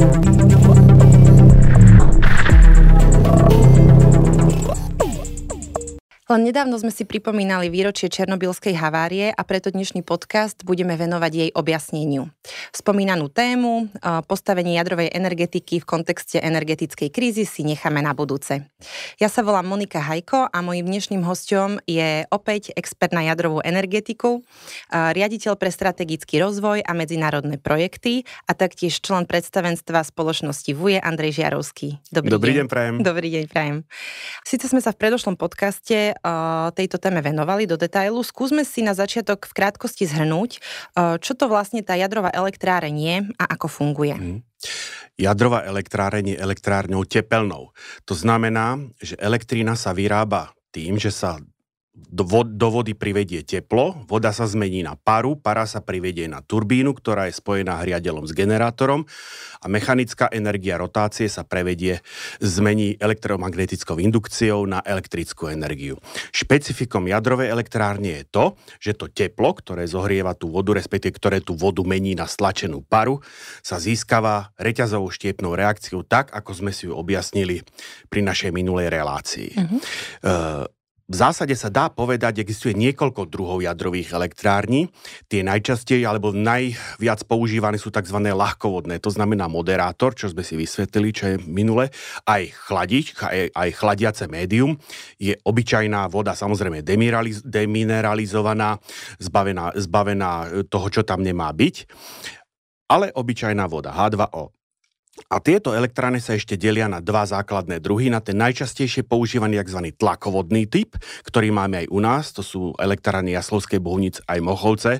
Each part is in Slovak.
Música Len nedávno sme si pripomínali výročie Černobylskej havárie a preto dnešný podcast budeme venovať jej objasneniu. Spomínanú tému, postavenie jadrovej energetiky v kontexte energetickej krízy si necháme na budúce. Ja sa volám Monika Hajko a mojím dnešným hostom je opäť expert na jadrovú energetiku, riaditeľ pre strategický rozvoj a medzinárodné projekty a taktiež člen predstavenstva spoločnosti VUJE Andrej Žiarovský. Dobrý, Dobrý deň. deň prajem. Dobrý deň prajem. Sice sme sa v predošlom podcaste tejto téme venovali do detailu. Skúsme si na začiatok v krátkosti zhrnúť, čo to vlastne tá jadrová elektráreň je a ako funguje. Mm. Jadrová elektráreň je elektrárňou tepelnou. To znamená, že elektrína sa vyrába tým, že sa do, do vody privedie teplo, voda sa zmení na paru, para sa privedie na turbínu, ktorá je spojená hriadelom s generátorom a mechanická energia rotácie sa prevedie, zmení elektromagnetickou indukciou na elektrickú energiu. Špecifikom jadrovej elektrárne je to, že to teplo, ktoré zohrieva tú vodu, respektíve ktoré tú vodu mení na stlačenú paru, sa získava reťazovou štiepnou reakciou tak, ako sme si ju objasnili pri našej minulej relácii. Uh-huh. Uh, v zásade sa dá povedať, existuje niekoľko druhov jadrových elektrární. Tie najčastej alebo najviac používané sú tzv. ľahkovodné, to znamená moderátor, čo sme si vysvetlili, čo je minule, aj chladič, aj, aj chladiace médium. Je obyčajná voda, samozrejme demineralizovaná, zbavená, zbavená toho, čo tam nemá byť, ale obyčajná voda, H2O. A tieto elektrárne sa ešte delia na dva základné druhy. Na ten najčastejšie používaný tzv. tlakovodný typ, ktorý máme aj u nás, to sú elektrárne Jaslovskej Bohunic aj Mochovce,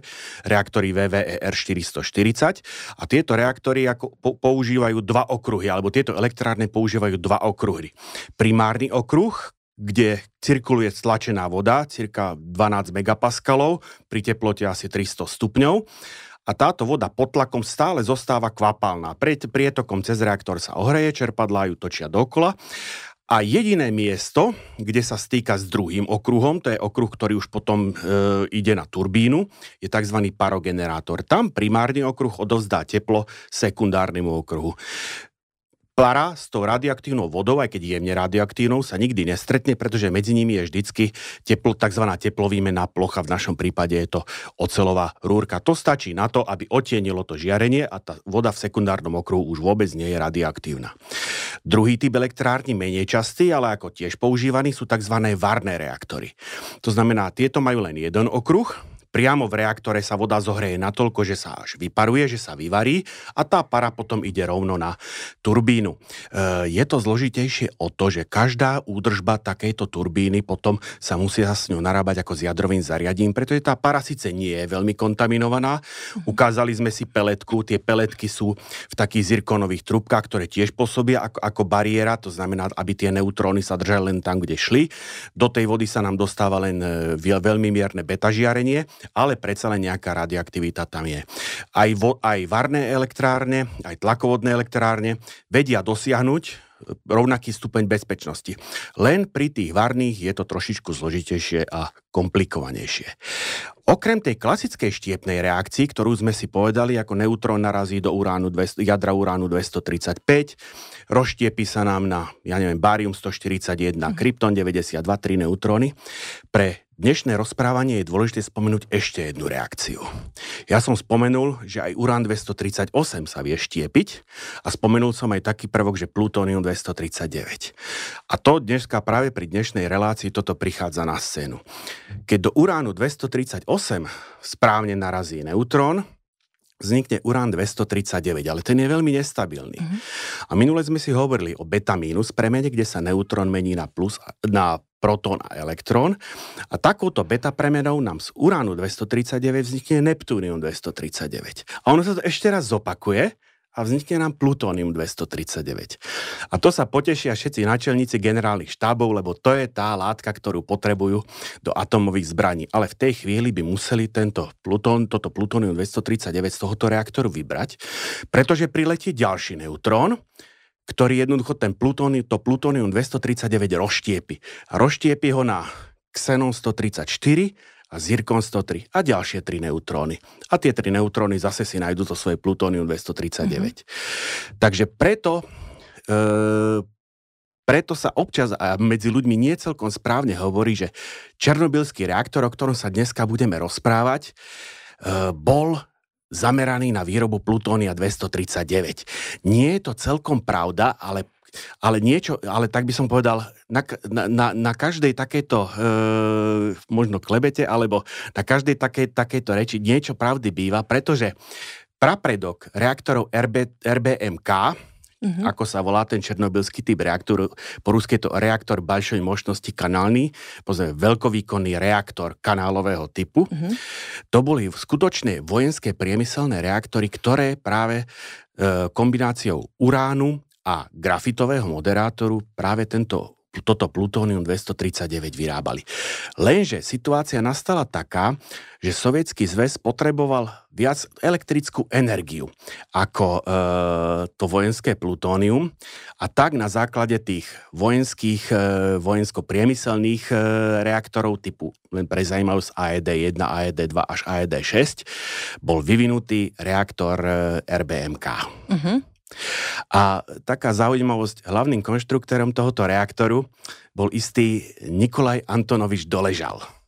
reaktory VVER 440. A tieto reaktory ako používajú dva okruhy, alebo tieto elektrárne používajú dva okruhy. Primárny okruh, kde cirkuluje stlačená voda, cirka 12 megapaskalov, pri teplote asi 300 stupňov a táto voda pod tlakom stále zostáva kvapalná. Pred prietokom cez reaktor sa ohreje, čerpadlá ju točia dokola a jediné miesto, kde sa stýka s druhým okruhom, to je okruh, ktorý už potom e, ide na turbínu, je tzv. parogenerátor. Tam primárny okruh odovzdá teplo sekundárnemu okruhu para s tou radioaktívnou vodou, aj keď jemne radioaktívnou, sa nikdy nestretne, pretože medzi nimi je vždycky teplo, tzv. teplovýmená plocha, v našom prípade je to ocelová rúrka. To stačí na to, aby otienilo to žiarenie a tá voda v sekundárnom okruhu už vôbec nie je radioaktívna. Druhý typ elektrárny, menej častý, ale ako tiež používaný, sú tzv. varné reaktory. To znamená, tieto majú len jeden okruh, priamo v reaktore sa voda zohreje natoľko, že sa až vyparuje, že sa vyvarí a tá para potom ide rovno na turbínu. E, je to zložitejšie o to, že každá údržba takejto turbíny potom sa musí s ňou narábať ako s jadrovým zariadím, pretože tá para síce nie je veľmi kontaminovaná. Ukázali sme si peletku, tie peletky sú v takých zirkonových trubkách, ktoré tiež pôsobia ako, ako bariéra, to znamená, aby tie neutróny sa držali len tam, kde šli. Do tej vody sa nám dostáva len e, veľmi mierne beta žiarenie ale predsa len nejaká radioaktivita tam je. Aj, vo, aj varné elektrárne, aj tlakovodné elektrárne vedia dosiahnuť e, rovnaký stupeň bezpečnosti. Len pri tých varných je to trošičku zložitejšie a komplikovanejšie. Okrem tej klasickej štiepnej reakcii, ktorú sme si povedali, ako neutrón narazí do uránu 200, jadra uránu 235, rozštiepi sa nám na, ja neviem, barium 141, mm. krypton 92, 3 neutróny. Pre dnešné rozprávanie je dôležité spomenúť ešte jednu reakciu. Ja som spomenul, že aj urán 238 sa vie štiepiť a spomenul som aj taký prvok, že plutónium 239. A to dneska práve pri dnešnej relácii toto prichádza na scénu. Keď do uránu 238 správne narazí neutrón, vznikne urán 239, ale ten je veľmi nestabilný. Uh-huh. A minule sme si hovorili o beta-mínus premene, kde sa neutrón mení na plus, na protón a elektrón. A takouto beta premenou nám z uránu 239 vznikne Neptúnium 239. A ono sa to ešte raz zopakuje a vznikne nám plutónium 239. A to sa potešia všetci načelníci generálnych štábov, lebo to je tá látka, ktorú potrebujú do atomových zbraní. Ale v tej chvíli by museli tento plutón, toto plutónium 239 z tohoto reaktoru vybrať, pretože priletí ďalší neutrón, ktorý jednoducho ten plutónium, to plutónium 239 rozštiepi. A rozštiepi ho na Xenon 134 a zirkon 103 a ďalšie tri neutróny. A tie tri neutróny zase si nájdú to svoje plutónium 239. Mm-hmm. Takže preto e, preto sa občas a medzi ľuďmi nie celkom správne hovorí, že černobylský reaktor, o ktorom sa dneska budeme rozprávať, e, bol zameraný na výrobu plutónia 239. Nie je to celkom pravda, ale ale niečo, ale tak by som povedal, na, na, na každej takejto e, možno klebete, alebo na každej takej, takejto reči niečo pravdy býva, pretože prapredok reaktorov RB, RBMK, uh-huh. ako sa volá ten černobylský typ reaktoru. Po rusky je to reaktor большой možnosti kanálny, pozrieme, veľkovýkonný reaktor kanálového typu. Uh-huh. To boli skutočne vojenské priemyselné reaktory, ktoré práve e, kombináciou uránu a grafitového moderátoru práve tento toto plutónium 239 vyrábali. Lenže situácia nastala taká, že sovietský zväz potreboval viac elektrickú energiu ako e, to vojenské plutónium a tak na základe tých vojenských, e, vojensko-priemyselných e, reaktorov typu, len pre zaujímavosť AED 1, AED 2 až AED 6, bol vyvinutý reaktor e, RBMK. Uh-huh. A taká zaujímavosť, hlavným konštruktorom tohoto reaktoru bol istý Nikolaj Antonovič Doležal.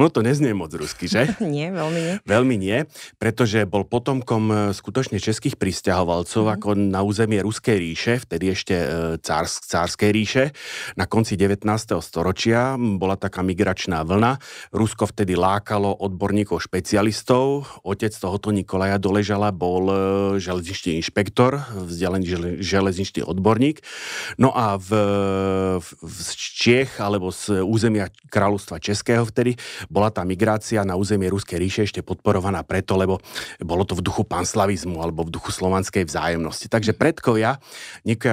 Ono to neznie moc rusky, že? nie, veľmi nie. Veľmi nie, pretože bol potomkom e, skutočne českých pristahovalcov, mm. ako na územie Ruskej ríše, vtedy ešte e, cárs, cárskej ríše. Na konci 19. storočia bola taká migračná vlna. Rusko vtedy lákalo odborníkov špecialistov. Otec tohoto Nikolaja Doležala bol e, železničný inšpektor, vzdialený železničný odborník. No a v, v, z Čiech alebo z územia kráľovstva Českého vtedy bola tá migrácia na územie Ruskej ríše ešte podporovaná preto, lebo bolo to v duchu panslavizmu alebo v duchu slovanskej vzájomnosti. Takže predkovia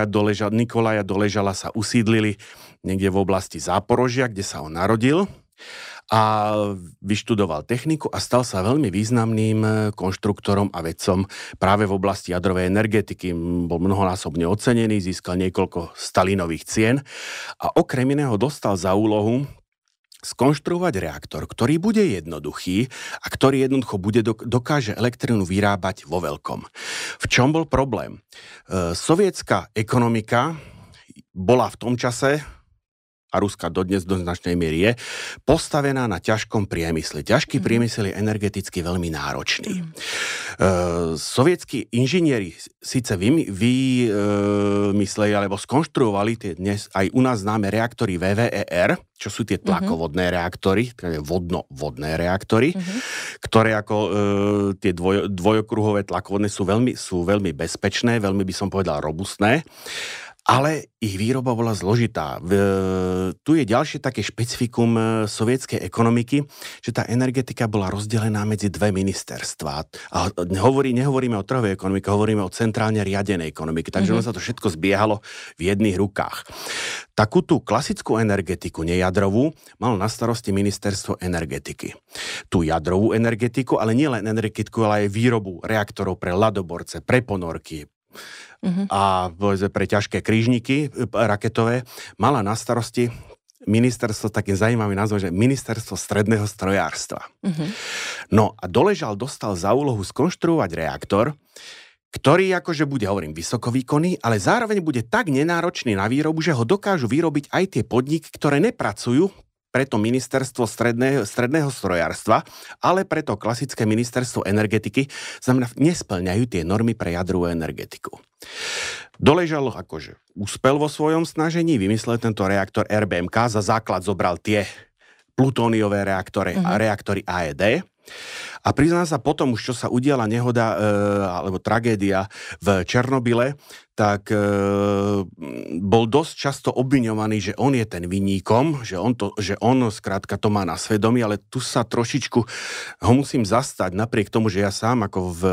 Doležala, Nikolaja Doležala sa usídlili niekde v oblasti Záporožia, kde sa on narodil a vyštudoval techniku a stal sa veľmi významným konštruktorom a vedcom práve v oblasti jadrovej energetiky. Bol mnohonásobne ocenený, získal niekoľko Stalinových cien a okrem iného dostal za úlohu skonštruovať reaktor, ktorý bude jednoduchý a ktorý jednoducho bude dokáže elektrínu vyrábať vo veľkom. V čom bol problém? E, sovietská ekonomika bola v tom čase a Ruska dodnes do značnej miery je, postavená na ťažkom priemysle. Ťažký mm. priemysel je energeticky veľmi náročný. Mm. Uh, sovietskí inžinieri síce vymysleli uh, alebo skonštruovali tie dnes aj u nás známe reaktory VVER, čo sú tie mhm. tlakovodné mm-hmm. reaktory, teda vodno-vodné reaktory, mm-hmm. ktoré ako uh, tie dvoj, dvojokruhové tlakovodné sú veľmi, sú veľmi bezpečné, veľmi by som povedal robustné ale ich výroba bola zložitá. V, tu je ďalšie také špecifikum e, sovietskej ekonomiky, že tá energetika bola rozdelená medzi dve ministerstva. A hovorí, nehovoríme o trhovej ekonomike, hovoríme o centrálne riadenej ekonomike, takže mm-hmm. sa to všetko zbiehalo v jedných rukách. Takú tú klasickú energetiku, nejadrovú, mal na starosti ministerstvo energetiky. Tú jadrovú energetiku, ale nielen energetiku, ale aj výrobu reaktorov pre ladoborce, pre ponorky, uh-huh. a povedzme, pre ťažké krížniky e, raketové, mala na starosti ministerstvo, takým zaujímavý názov, že ministerstvo stredného strojárstva. Uh-huh. No a Doležal dostal za úlohu skonštruovať reaktor, ktorý akože bude, hovorím, vysokovýkonný, ale zároveň bude tak nenáročný na výrobu, že ho dokážu vyrobiť aj tie podniky, ktoré nepracujú preto ministerstvo stredného, stredného strojárstva, ale preto klasické ministerstvo energetiky, znamená, nesplňajú tie normy pre jadrovú energetiku. Doležal akože úspel vo svojom snažení, vymyslel tento reaktor RBMK, za základ zobral tie plutóniové reaktory, uh-huh. reaktory AED a priznám sa potom už, čo sa udiala nehoda e, alebo tragédia v Černobyle, tak e, bol dosť často obviňovaný, že on je ten vinníkom, že on, to, že on skrátka to má na svedomí, ale tu sa trošičku ho musím zastať, napriek tomu, že ja sám ako v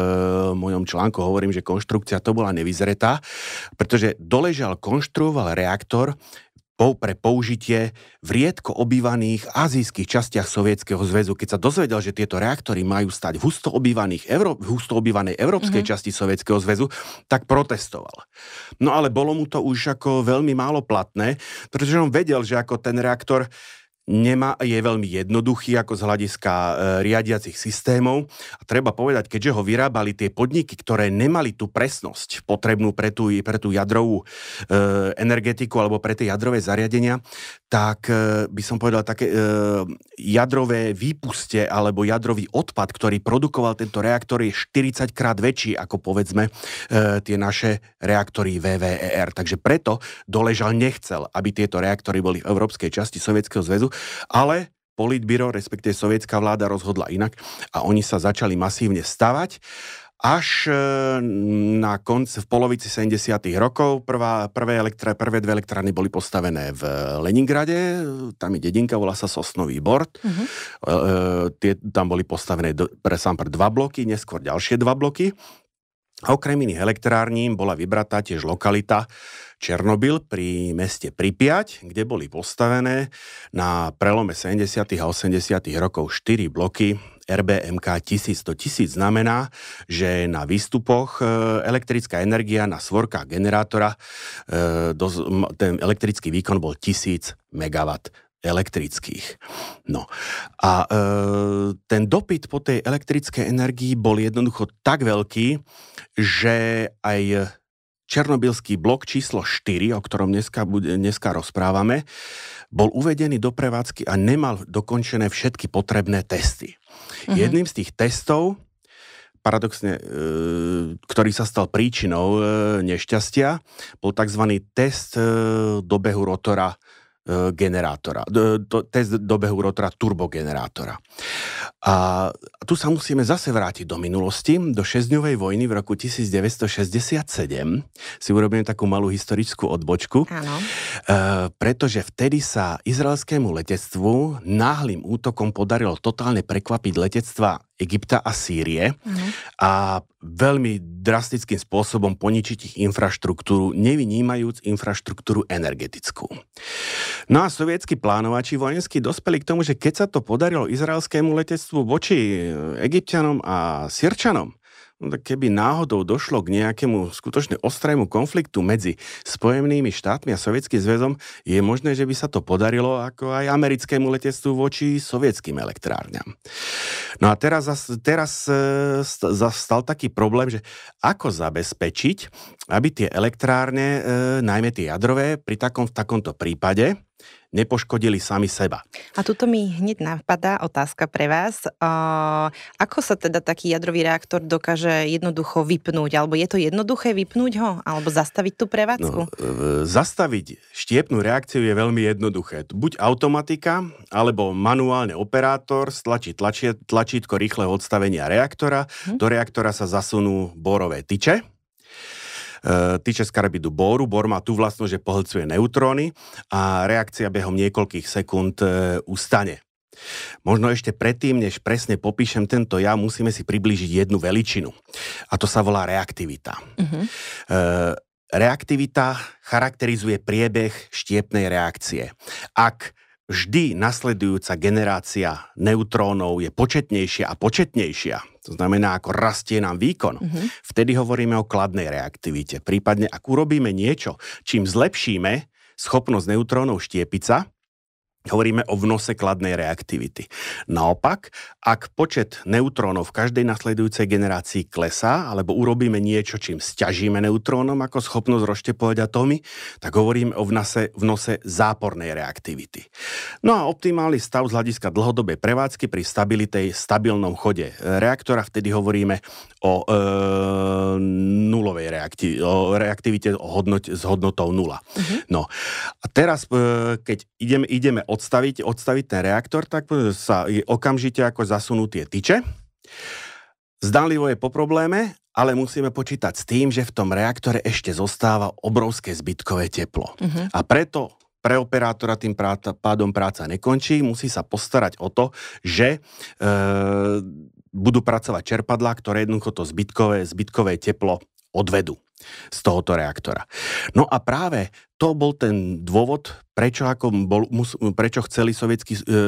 mojom článku hovorím, že konštrukcia to bola nevyzretá, pretože doležal, konštruoval reaktor, pre použitie v riedko obývaných azijských častiach Sovietskeho zväzu. Keď sa dozvedel, že tieto reaktory majú stať v husto, obývaných Euró- v husto obývanej európskej mm-hmm. časti Sovietskeho zväzu, tak protestoval. No ale bolo mu to už ako veľmi málo platné, pretože on vedel, že ako ten reaktor nemá, je veľmi jednoduchý ako z hľadiska e, riadiacich systémov. A treba povedať, keďže ho vyrábali tie podniky, ktoré nemali tú presnosť potrebnú pre tú, pre tú jadrovú e, energetiku alebo pre tie jadrové zariadenia, tak e, by som povedal také e, jadrové výpuste alebo jadrový odpad, ktorý produkoval tento reaktor je 40 krát väčší ako povedzme e, tie naše reaktory VVER. Takže preto doležal nechcel, aby tieto reaktory boli v európskej časti Sovietskeho zväzu, ale politbiro, respektíve sovietská vláda rozhodla inak a oni sa začali masívne stavať až e, na konci, v polovici 70. rokov prvá, prvé, elektra, prvé dve elektrárny boli postavené v Leningrade, tam je dedinka, volá sa Sosnový Bord. Uh-huh. E, tie, tam boli postavené do, pre sám pre dva bloky, neskôr ďalšie dva bloky. Okrem iných elektrární bola vybratá tiež lokalita Černobyl pri meste Pripiať, kde boli postavené na prelome 70. a 80. rokov 4 bloky RBMK 1100. 1000 znamená, že na výstupoch e, elektrická energia na svorkách generátora, e, ten elektrický výkon bol 1000 MW elektrických. No a e, ten dopyt po tej elektrickej energii bol jednoducho tak veľký, že aj Černobylský blok číslo 4, o ktorom dneska, dneska rozprávame, bol uvedený do prevádzky a nemal dokončené všetky potrebné testy. Uh-huh. Jedným z tých testov paradoxne, e, ktorý sa stal príčinou e, nešťastia, bol tzv. test e, dobehu rotora generátora, do, test dobehu rotora turbogenerátora. A tu sa musíme zase vrátiť do minulosti, do šesťdňovej vojny v roku 1967. Si urobíme takú malú historickú odbočku. Áno. E, pretože vtedy sa izraelskému letectvu náhlým útokom podarilo totálne prekvapiť letectva Egypta a Sýrie uh-huh. a veľmi drastickým spôsobom poničiť ich infraštruktúru, nevynímajúc infraštruktúru energetickú. No a sovietskí plánovači vojenskí dospeli k tomu, že keď sa to podarilo izraelskému letectvu voči egyptianom a sírčanom, No keby náhodou došlo k nejakému skutočne ostrému konfliktu medzi Spojenými štátmi a Sovietským zväzom, je možné, že by sa to podarilo ako aj americkému letectvu voči sovietským elektrárňam. No a teraz, teraz e, stal taký problém, že ako zabezpečiť, aby tie elektrárne, e, najmä tie jadrové, pri takom, v takomto prípade, nepoškodili sami seba. A tuto mi hneď napadá otázka pre vás. Uh, ako sa teda taký jadrový reaktor dokáže jednoducho vypnúť? Alebo je to jednoduché vypnúť ho? Alebo zastaviť tú prevádzku? No, e, zastaviť štiepnú reakciu je veľmi jednoduché. Buď automatika, alebo manuálne operátor stlačí tlačí, tlačítko rýchleho odstavenia reaktora. Hm. Do reaktora sa zasunú borové tyče tyče z karabidu boru. Bor má tú vlastnosť, že pohlcuje neutróny a reakcia behom niekoľkých sekúnd e, ustane. Možno ešte predtým, než presne popíšem tento ja, musíme si priblížiť jednu veličinu. A to sa volá reaktivita. Uh-huh. E, reaktivita charakterizuje priebeh štiepnej reakcie. Ak vždy nasledujúca generácia neutrónov je početnejšia a početnejšia, to znamená, ako rastie nám výkon, mm-hmm. vtedy hovoríme o kladnej reaktivite. Prípadne, ak urobíme niečo, čím zlepšíme schopnosť neutrónov štiepiť sa, Hovoríme o vnose kladnej reaktivity. Naopak, ak počet neutrónov v každej nasledujúcej generácii klesá, alebo urobíme niečo, čím stiažíme neutrónom ako schopnosť rozštepovať atómy, tak hovoríme o vnose, vnose zápornej reaktivity. No a optimálny stav z hľadiska dlhodobej prevádzky pri stabilitej, stabilnom chode reaktora, vtedy hovoríme o e, nulovej reakti- o reaktivite o hodnote, s hodnotou nula. Uh-huh. No a teraz, e, keď ideme, ideme o odstaviť, odstaviť ten reaktor, tak sa okamžite ako zasunú tie tyče. Zdanlivo je po probléme, ale musíme počítať s tým, že v tom reaktore ešte zostáva obrovské zbytkové teplo. Uh-huh. A preto pre operátora tým práca, pádom práca nekončí, musí sa postarať o to, že e, budú pracovať čerpadlá, ktoré jednoducho to zbytkové, zbytkové teplo odvedú z tohoto reaktora. No a práve to bol ten dôvod, prečo, ako bol, mus, prečo chceli sovietský, e,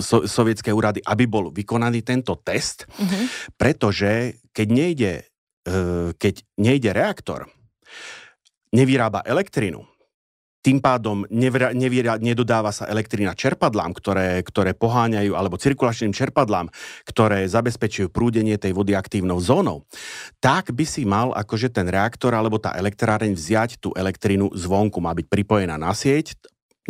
so, sovietské úrady, aby bol vykonaný tento test, mm-hmm. pretože keď nejde, e, keď nejde reaktor, nevyrába elektrinu, tým pádom nevra, nevira, nedodáva sa elektrina čerpadlám, ktoré, ktoré poháňajú, alebo cirkulačným čerpadlám, ktoré zabezpečujú prúdenie tej vody aktívnou zónou, tak by si mal akože ten reaktor alebo tá elektráreň vziať tú elektrínu zvonku, má byť pripojená na sieť,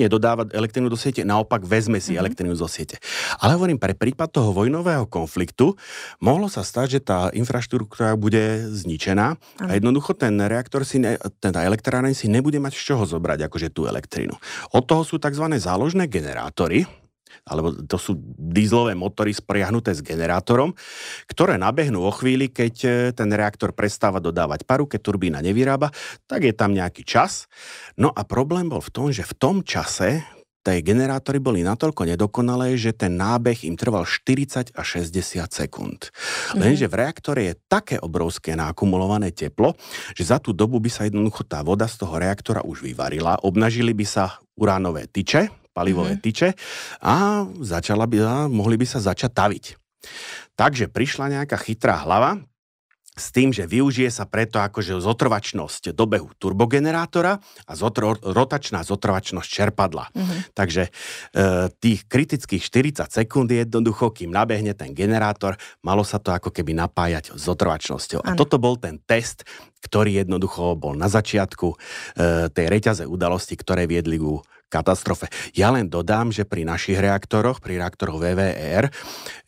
nedodávať elektrínu do siete, naopak vezme si mm-hmm. elektrínu zo siete. Ale hovorím, pre prípad toho vojnového konfliktu mohlo sa stať, že tá infraštruktúra bude zničená mm-hmm. a jednoducho ten reaktor si, ne, ten elektráreň si nebude mať z čoho zobrať akože tú elektrínu. Od toho sú tzv. záložné generátory, alebo to sú dízlové motory spriahnuté s generátorom, ktoré nabehnú o chvíli, keď e, ten reaktor prestáva dodávať paru, keď turbína nevyrába, tak je tam nejaký čas. No a problém bol v tom, že v tom čase tie generátory boli natoľko nedokonalé, že ten nábeh im trval 40 až 60 sekúnd. Mhm. Lenže v reaktore je také obrovské nakumulované teplo, že za tú dobu by sa jednoducho tá voda z toho reaktora už vyvarila, obnažili by sa uránové tyče, palivové mm-hmm. tyče a začala by, a mohli by sa začať taviť. Takže prišla nejaká chytrá hlava, s tým, že využije sa preto akože zotrvačnosť dobehu turbogenerátora a zotro, rotačná zotrvačnosť čerpadla. Mm-hmm. Takže e, tých kritických 40 sekúnd jednoducho, kým nabehne ten generátor, malo sa to ako keby napájať zotrvačnosťou. Ano. A toto bol ten test, ktorý jednoducho bol na začiatku e, tej reťaze udalosti, ktoré viedli ku katastrofe. Ja len dodám, že pri našich reaktoroch, pri reaktoroch VVR,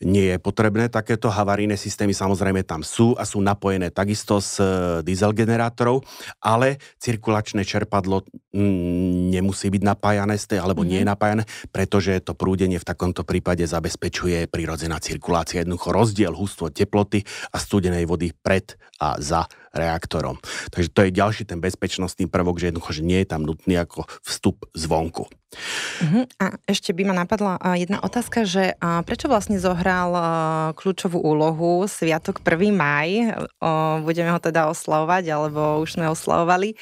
nie je potrebné takéto havarijné systémy, samozrejme tam sú a sú napojené takisto z e, diesel generátorov, ale cirkulačné čerpadlo mm, nemusí byť napájané z tej, alebo mm-hmm. nie je mhm. napájané, pretože to prúdenie v takomto prípade zabezpečuje prirodzená cirkulácia. Jednoducho rozdiel hustvo teploty a studenej vody pred a za reaktorom. Takže to je ďalší ten bezpečnostný prvok, že jednoducho, že nie je tam nutný ako vstup zvonku. Uh-huh. A ešte by ma napadla jedna otázka, že prečo vlastne zohral kľúčovú úlohu Sviatok 1. maj? Budeme ho teda oslavovať, alebo už sme oslavovali.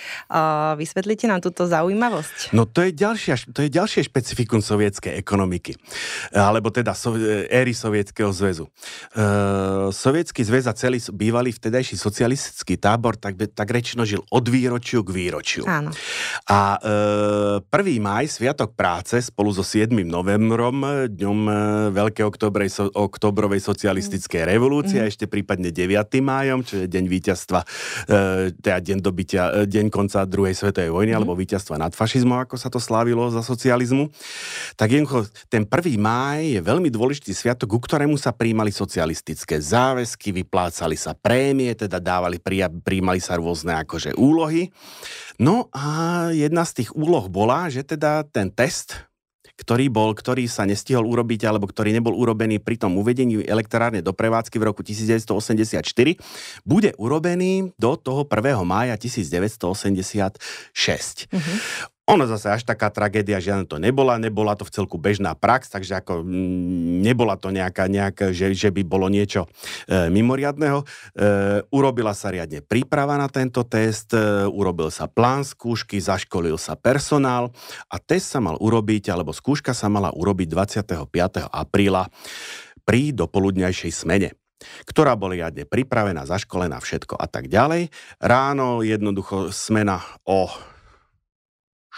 Vysvetlite nám túto zaujímavosť. No to je, ďalšia, to je ďalšie špecifikum sovietskej ekonomiky, alebo teda so, éry Sovietskeho zväzu. Sovietský zväz a celý bývalý vtedajší socialistický tábor tak, tak rečino žil od výročiu k výročiu. Áno. A 1. maj, Sviatok Sviatok práce spolu so 7. novembrom, dňom e, Veľkej oktobrej, so, oktobrovej socialistickej revolúcie mm. a ešte prípadne 9. májom, čo je deň víťazstva, e, teda deň dobytia, e, deň konca druhej svetovej vojny, mm. alebo víťazstva nad fašizmom, ako sa to slávilo za socializmu. Tak jednoducho, ten 1. máj je veľmi dôležitý sviatok, ku ktorému sa príjmali socialistické záväzky, vyplácali sa prémie, teda dávali, príjmali sa rôzne akože úlohy. No a jedna z tých úloh bola, že teda ten test, ktorý bol, ktorý sa nestihol urobiť, alebo ktorý nebol urobený pri tom uvedení elektrárne do prevádzky v roku 1984, bude urobený do toho 1. mája 1986. Uh-huh. Ono zase až taká tragédia žiadna to nebola, nebola to v celku bežná prax, takže ako mm, nebola to nejaká, nejaká že, že by bolo niečo e, mimoriadného. E, urobila sa riadne príprava na tento test, e, urobil sa plán skúšky, zaškolil sa personál a test sa mal urobiť, alebo skúška sa mala urobiť 25. apríla pri dopoludňajšej smene ktorá bola riadne pripravená, zaškolená, všetko a tak ďalej. Ráno jednoducho smena o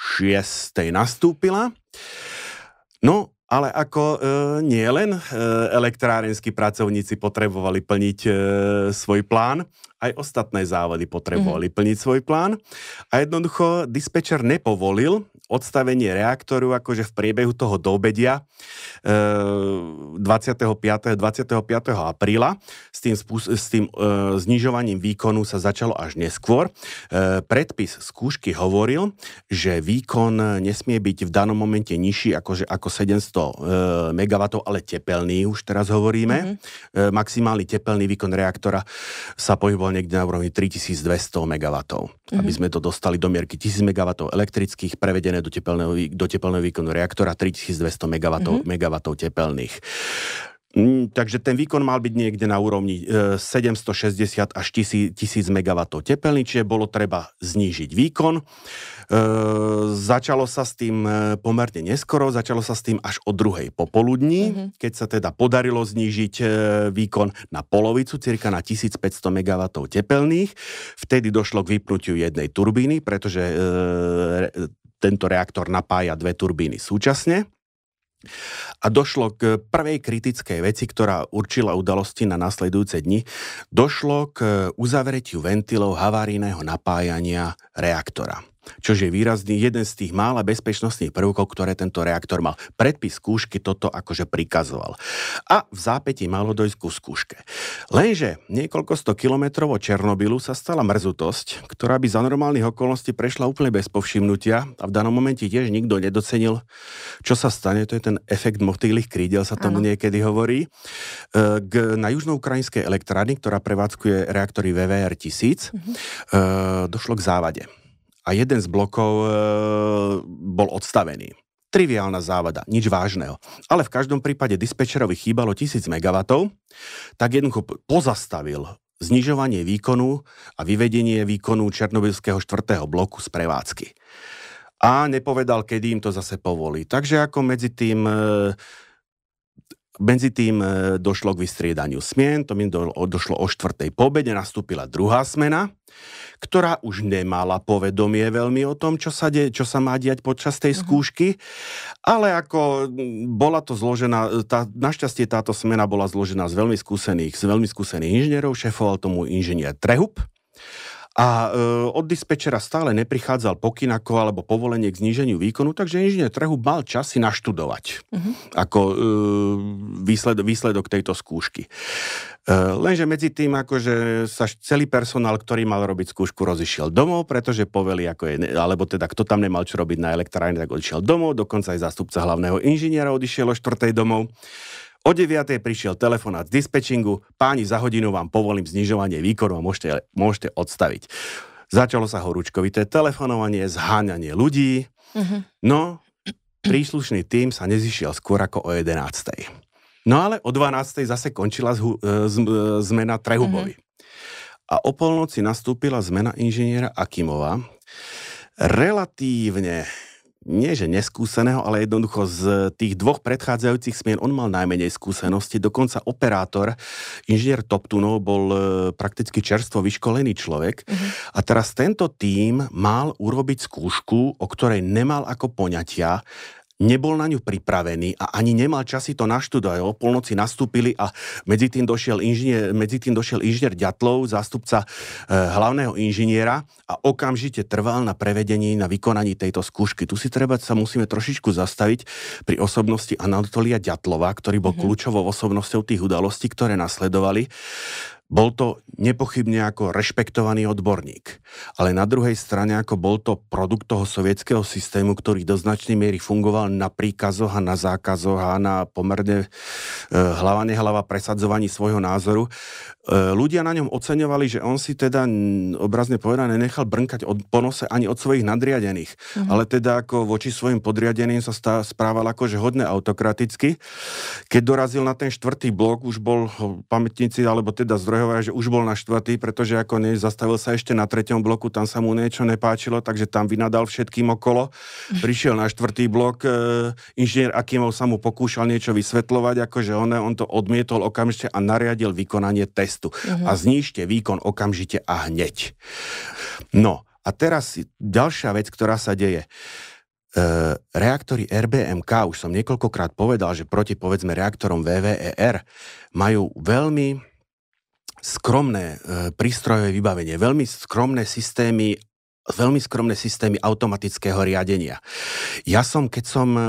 6. nastúpila. No, ale ako e, nie len e, elektrárenskí pracovníci potrebovali plniť e, svoj plán, aj ostatné závody potrebovali mm-hmm. plniť svoj plán. A jednoducho dispečer nepovolil odstavenie reaktoru akože v priebehu toho dobedia e, 25. 25. apríla. S tým, s tým e, znižovaním výkonu sa začalo až neskôr. E, predpis skúšky hovoril, že výkon nesmie byť v danom momente nižší akože, ako 700 e, MW, ale tepelný už teraz hovoríme. Mm-hmm. E, maximálny tepelný výkon reaktora sa pohyboval niekde na úrovni 3200 MW. Mm-hmm. Aby sme to dostali do mierky 1000 MW elektrických prevedených napojené do tepelného, do tepelného výkonu reaktora 3200 MW, mm-hmm. MW tepelných. Mm, takže ten výkon mal byť niekde na úrovni 760 až 1000 MW tepelný, čiže bolo treba znížiť výkon. E, začalo sa s tým e, pomerne neskoro, začalo sa s tým až o druhej popoludní, mm-hmm. keď sa teda podarilo znížiť e, výkon na polovicu, cirka na 1500 MW tepelných. Vtedy došlo k vypnutiu jednej turbíny, pretože tento reaktor napája dve turbíny súčasne. A došlo k prvej kritickej veci, ktorá určila udalosti na nasledujúce dni. Došlo k uzavretiu ventilov havárijného napájania reaktora čo je výrazný jeden z tých mála bezpečnostných prvkov, ktoré tento reaktor mal. Predpis skúšky toto akože prikazoval. A v zápäti malo dojsť ku skúške. Lenže niekoľko sto kilometrov od Černobylu sa stala mrzutosť, ktorá by za normálnych okolností prešla úplne bez povšimnutia a v danom momente tiež nikto nedocenil, čo sa stane. To je ten efekt motýlých krídel, sa tomu ano. niekedy hovorí. E, k, na južnoukrajinskej elektrárny, ktorá prevádzkuje reaktory VVR 1000, uh-huh. došlo k závade a jeden z blokov e, bol odstavený. Triviálna závada, nič vážneho. Ale v každom prípade dispečerovi chýbalo 1000 MW, tak jednoducho pozastavil znižovanie výkonu a vyvedenie výkonu Černobylského 4. bloku z prevádzky. A nepovedal, kedy im to zase povolí. Takže ako medzi tým e, medzi tým e, došlo k vystriedaniu smien, to mi do, došlo o štvrtej po obede, nastúpila druhá smena, ktorá už nemala povedomie veľmi o tom, čo sa, de, čo sa má diať počas tej mhm. skúšky, ale ako bola to zložená, tá, našťastie táto smena bola zložená z veľmi skúsených, z veľmi skúsených inžinierov, šefoval tomu inžinier Trehup, a e, od dispečera stále neprichádzal pokyn ako alebo povolenie k zníženiu výkonu, takže inžinier trhu mal čas si naštudovať uh-huh. ako e, výsled, výsledok tejto skúšky. E, lenže medzi tým, akože sa celý personál, ktorý mal robiť skúšku, rozišiel domov, pretože poveli, ako je, alebo teda kto tam nemal čo robiť na elektrárne, tak odišiel domov, dokonca aj zástupca hlavného inžiniera odišiel o štvrtej domov. O 9. prišiel telefonát z dispečingu, páni za hodinu vám povolím znižovanie výkonu a môžete, môžete odstaviť. Začalo sa horúčkovité telefonovanie, zháňanie ľudí. Uh-huh. No, príslušný tým sa nezišiel skôr ako o 11. No ale o 12. zase končila zhu, e, z, e, zmena Trehubovi. Uh-huh. A o polnoci nastúpila zmena inžiniera Akimova. Relatívne nie že neskúseného, ale jednoducho z tých dvoch predchádzajúcich smien on mal najmenej skúsenosti. Dokonca operátor, inžinier Toptunov, bol e, prakticky čerstvo vyškolený človek. Uh-huh. A teraz tento tím mal urobiť skúšku, o ktorej nemal ako poňatia nebol na ňu pripravený a ani nemal časy to naštudovať. O polnoci nastúpili a medzi tým došiel inžinier, medzi tým došiel inžinier Ďatlov, zástupca e, hlavného inžiniera a okamžite trval na prevedení, na vykonaní tejto skúšky. Tu si treba sa musíme trošičku zastaviť pri osobnosti Anatolia Ďatlova, ktorý bol mm-hmm. kľúčovou osobnosťou tých udalostí, ktoré nasledovali. Bol to nepochybne ako rešpektovaný odborník, ale na druhej strane ako bol to produkt toho sovietského systému, ktorý do značnej miery fungoval na príkazoch a na zákazoch a na pomerne e, hlava nehlava presadzovaní svojho názoru. E, ľudia na ňom oceňovali, že on si teda obrazne povedané nechal brnkať od ponose ani od svojich nadriadených, mm-hmm. ale teda ako voči svojim podriadeným sa stá, správal akože hodne autokraticky. Keď dorazil na ten štvrtý blok, už bol pamätníci, alebo teda zdroj zdrojové, že už bol na štvrtý, pretože ako ne, zastavil sa ešte na treťom bloku, tam sa mu niečo nepáčilo, takže tam vynadal všetkým okolo. Prišiel na štvrtý blok, e, inžinier Akimov sa mu pokúšal niečo vysvetľovať, akože on, on to odmietol okamžite a nariadil vykonanie testu. Uh-huh. A znížte výkon okamžite a hneď. No, a teraz ďalšia vec, ktorá sa deje. Uh, reaktory RBMK, už som niekoľkokrát povedal, že proti povedzme reaktorom VVER majú veľmi skromné e, prístrojové vybavenie, veľmi skromné systémy veľmi skromné systémy automatického riadenia. Ja som, keď som e,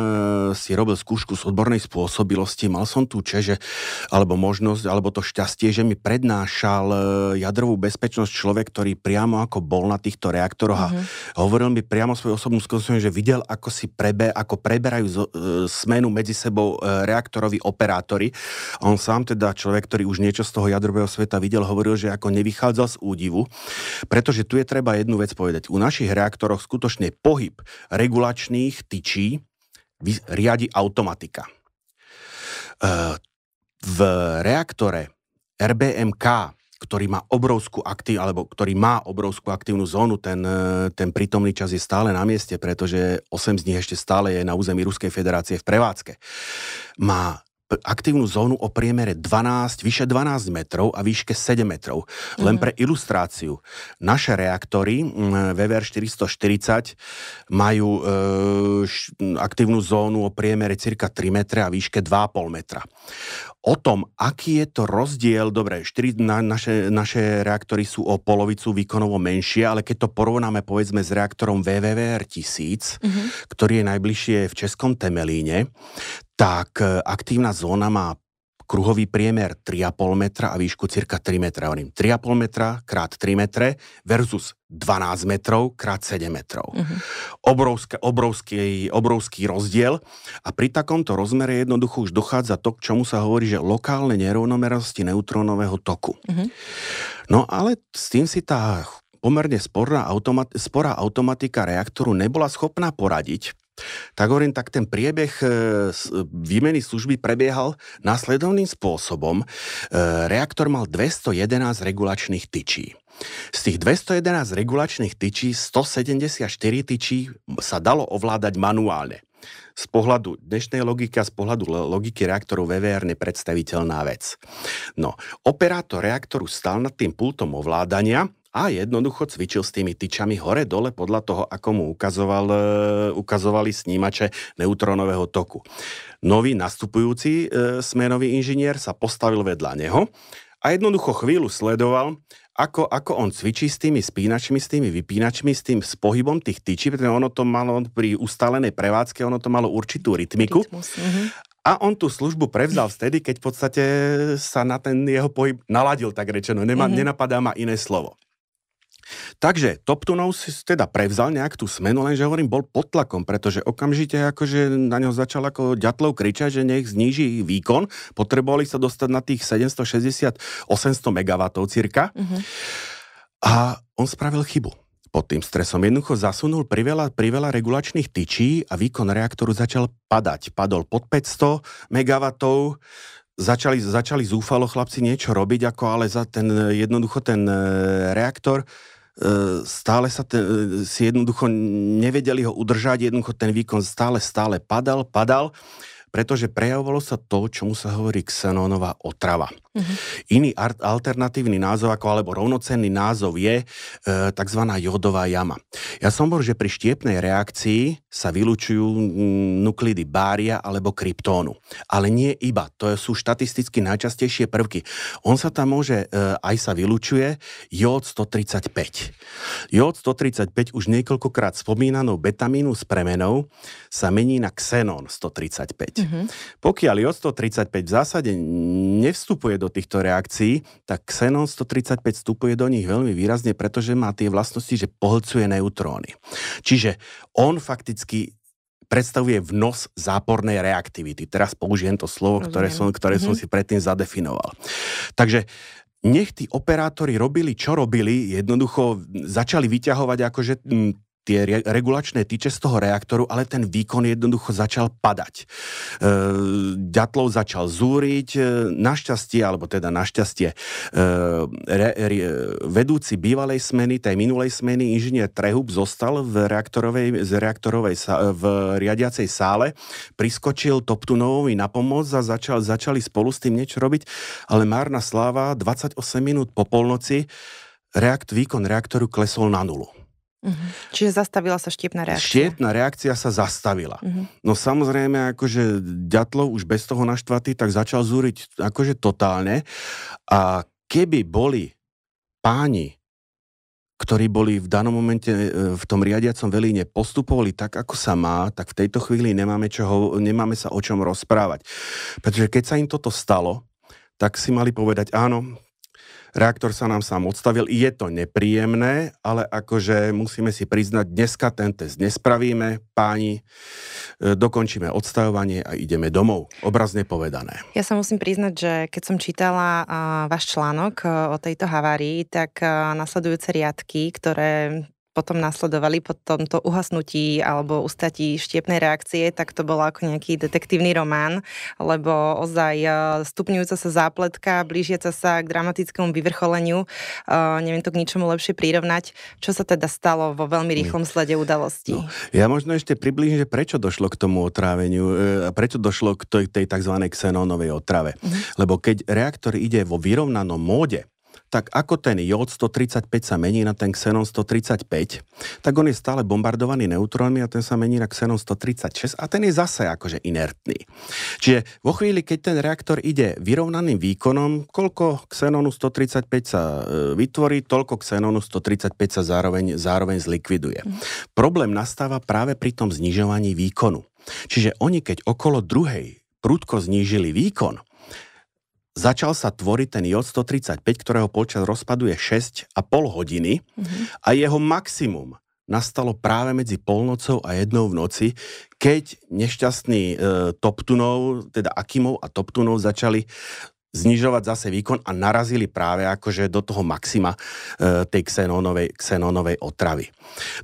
si robil skúšku z odbornej spôsobilosti, mal som tú čeže, alebo možnosť, alebo to šťastie, že mi prednášal e, jadrovú bezpečnosť človek, ktorý priamo ako bol na týchto reaktoroch mm-hmm. a mhm. hovoril mi priamo svoju osobnú skúsenosť, že videl, ako si prebe, ako preberajú zo, e, smenu medzi sebou reaktoroví operátori. A on sám teda, človek, ktorý už niečo z toho jadrového sveta videl, hovoril, že ako nevychádzal z údivu, pretože tu je treba jednu vec povedať u našich reaktoroch skutočne pohyb regulačných tyčí riadi automatika. E, v reaktore RBMK, ktorý má obrovskú aktív, alebo ktorý má obrovskú aktívnu zónu, ten, e, ten prítomný čas je stále na mieste, pretože 8 z nich ešte stále je na území Ruskej federácie v prevádzke. Má aktívnu zónu o priemere 12, vyše 12 metrov a výške 7 metrov. Len mm-hmm. pre ilustráciu, naše reaktory VVR 440 majú e, aktívnu zónu o priemere cirka 3 metre a výške 2,5 metra. O tom, aký je to rozdiel, dobre, 4, na, naše, naše reaktory sú o polovicu výkonovo menšie, ale keď to porovnáme povedzme s reaktorom VVVR 1000, mm-hmm. ktorý je najbližšie v Českom Temelíne, tak e, aktívna zóna má kruhový priemer 3,5 metra a výšku cirka 3 metra. Hovorím 3,5 metra krát 3 metre versus 12 metrov krát 7 metrov. Uh-huh. Obrovské, obrovský, obrovský rozdiel a pri takomto rozmere jednoducho už dochádza to, k čomu sa hovorí, že lokálne nerovnomernosti neutrónového toku. Uh-huh. No ale s tým si tá pomerne sporná, automat, sporá automatika reaktoru nebola schopná poradiť, tak hovorím, tak ten priebeh e, výmeny služby prebiehal následovným spôsobom. E, reaktor mal 211 regulačných tyčí. Z tých 211 regulačných tyčí 174 tyčí sa dalo ovládať manuálne. Z pohľadu dnešnej logiky a z pohľadu logiky reaktorov VVR nepredstaviteľná vec. No, operátor reaktoru stal nad tým pultom ovládania a jednoducho cvičil s tými tyčami hore-dole podľa toho, ako mu ukazoval, e, ukazovali snímače neutrónového toku. Nový nastupujúci e, smenový inžinier sa postavil vedľa neho a jednoducho chvíľu sledoval, ako, ako on cvičí s tými spínačmi, s tými vypínačmi, s tým s pohybom tých tyčí, pretože ono to malo pri ustálenej prevádzke, ono to malo určitú rytmiku. Rytmus, uh-huh. A on tú službu prevzal vtedy, keď v podstate sa na ten jeho pohyb naladil, tak rečeno. Nema, uh-huh. Nenapadá ma iné slovo. Takže Toptunov si teda prevzal nejak tú smenu, lenže hovorím, bol pod tlakom, pretože okamžite akože na ňo začal ako ďatlov kričať, že nech zníži výkon. Potrebovali sa dostať na tých 760-800 MW cirka. Uh-huh. A on spravil chybu pod tým stresom. Jednoducho zasunul priveľa, priveľa regulačných tyčí a výkon reaktoru začal padať. Padol pod 500 MW, začali, začali zúfalo chlapci niečo robiť, ako ale za ten jednoducho ten e, reaktor stále sa ten, e, si jednoducho nevedeli ho udržať, jednoducho ten výkon stále, stále padal, padal pretože prejavovalo sa to, čomu sa hovorí xenónová otrava. Uh-huh. Iný alternatívny názov, ako alebo rovnocenný názov je e, tzv. jodová jama. Ja som bol, že pri štiepnej reakcii sa vylučujú nuklidy bária alebo kryptónu. Ale nie iba. To sú štatisticky najčastejšie prvky. On sa tam môže, e, aj sa vylučuje, jód 135. Jód 135 už niekoľkokrát spomínanou betamínu s premenou sa mení na xenón 135. Mm-hmm. Pokiaľ JOD 135 v zásade nevstupuje do týchto reakcií, tak Xenon 135 vstupuje do nich veľmi výrazne, pretože má tie vlastnosti, že pohlcuje neutróny. Čiže on fakticky predstavuje vnos zápornej reaktivity. Teraz použijem to slovo, ktoré som, ktoré mm-hmm. som si predtým zadefinoval. Takže nech tí operátori robili, čo robili, jednoducho začali vyťahovať akože tie re- regulačné tyče z toho reaktoru, ale ten výkon jednoducho začal padať. E, Ďatlov začal zúriť, e, našťastie, alebo teda našťastie, e, re, re, vedúci bývalej smeny, tej minulej smeny, inžinier Trehub zostal v reaktorovej, z reaktorovej v riadiacej sále, priskočil Toptunovovi na pomoc a začal, začali spolu s tým niečo robiť, ale márna sláva, 28 minút po polnoci, reakt, výkon reaktoru klesol na nulu. Uh-huh. Čiže zastavila sa štiepná reakcia. Štiepná reakcia sa zastavila. Uh-huh. No samozrejme, akože Ďatlov už bez toho naštvatý, tak začal zúriť akože totálne. A keby boli páni, ktorí boli v danom momente e, v tom riadiacom velíne postupovali tak, ako sa má, tak v tejto chvíli nemáme, čo, nemáme sa o čom rozprávať. Pretože keď sa im toto stalo, tak si mali povedať, áno, reaktor sa nám sám odstavil. Je to nepríjemné, ale akože musíme si priznať, dneska ten test nespravíme, páni, e, dokončíme odstavovanie a ideme domov. Obrazne povedané. Ja sa musím priznať, že keď som čítala váš článok e, o tejto havárii, tak nasledujúce riadky, ktoré potom nasledovali po tomto uhasnutí alebo ustatí štiepnej reakcie, tak to bolo ako nejaký detektívny román, lebo ozaj e, stupňujúca sa zápletka, blížiaca sa k dramatickému vyvrcholeniu, uh, neviem to k ničomu lepšie prirovnať, čo sa teda stalo vo veľmi rýchlom slede udalostí. No, ja možno ešte približím, že prečo došlo k tomu otráveniu, e, prečo došlo k tej, tej tzv. xenónovej otrave. Uh-huh. Lebo keď reaktor ide vo vyrovnanom móde, tak ako ten jód 135 sa mení na ten xenon 135, tak on je stále bombardovaný neutrónmi a ten sa mení na xenon 136 a ten je zase akože inertný. Čiže vo chvíli, keď ten reaktor ide vyrovnaným výkonom, koľko xenonu 135 sa e, vytvorí, toľko xenonu 135 sa zároveň, zároveň zlikviduje. Problém nastáva práve pri tom znižovaní výkonu. Čiže oni, keď okolo druhej prudko znížili výkon, začal sa tvoriť ten jód 135, ktorého počas rozpadu je 6,5 hodiny mm-hmm. a jeho maximum nastalo práve medzi polnocou a jednou v noci, keď nešťastní e, Toptunov, teda Akimov a Toptunov začali znižovať zase výkon a narazili práve akože do toho maxima e, tej xenónovej, xenónovej otravy.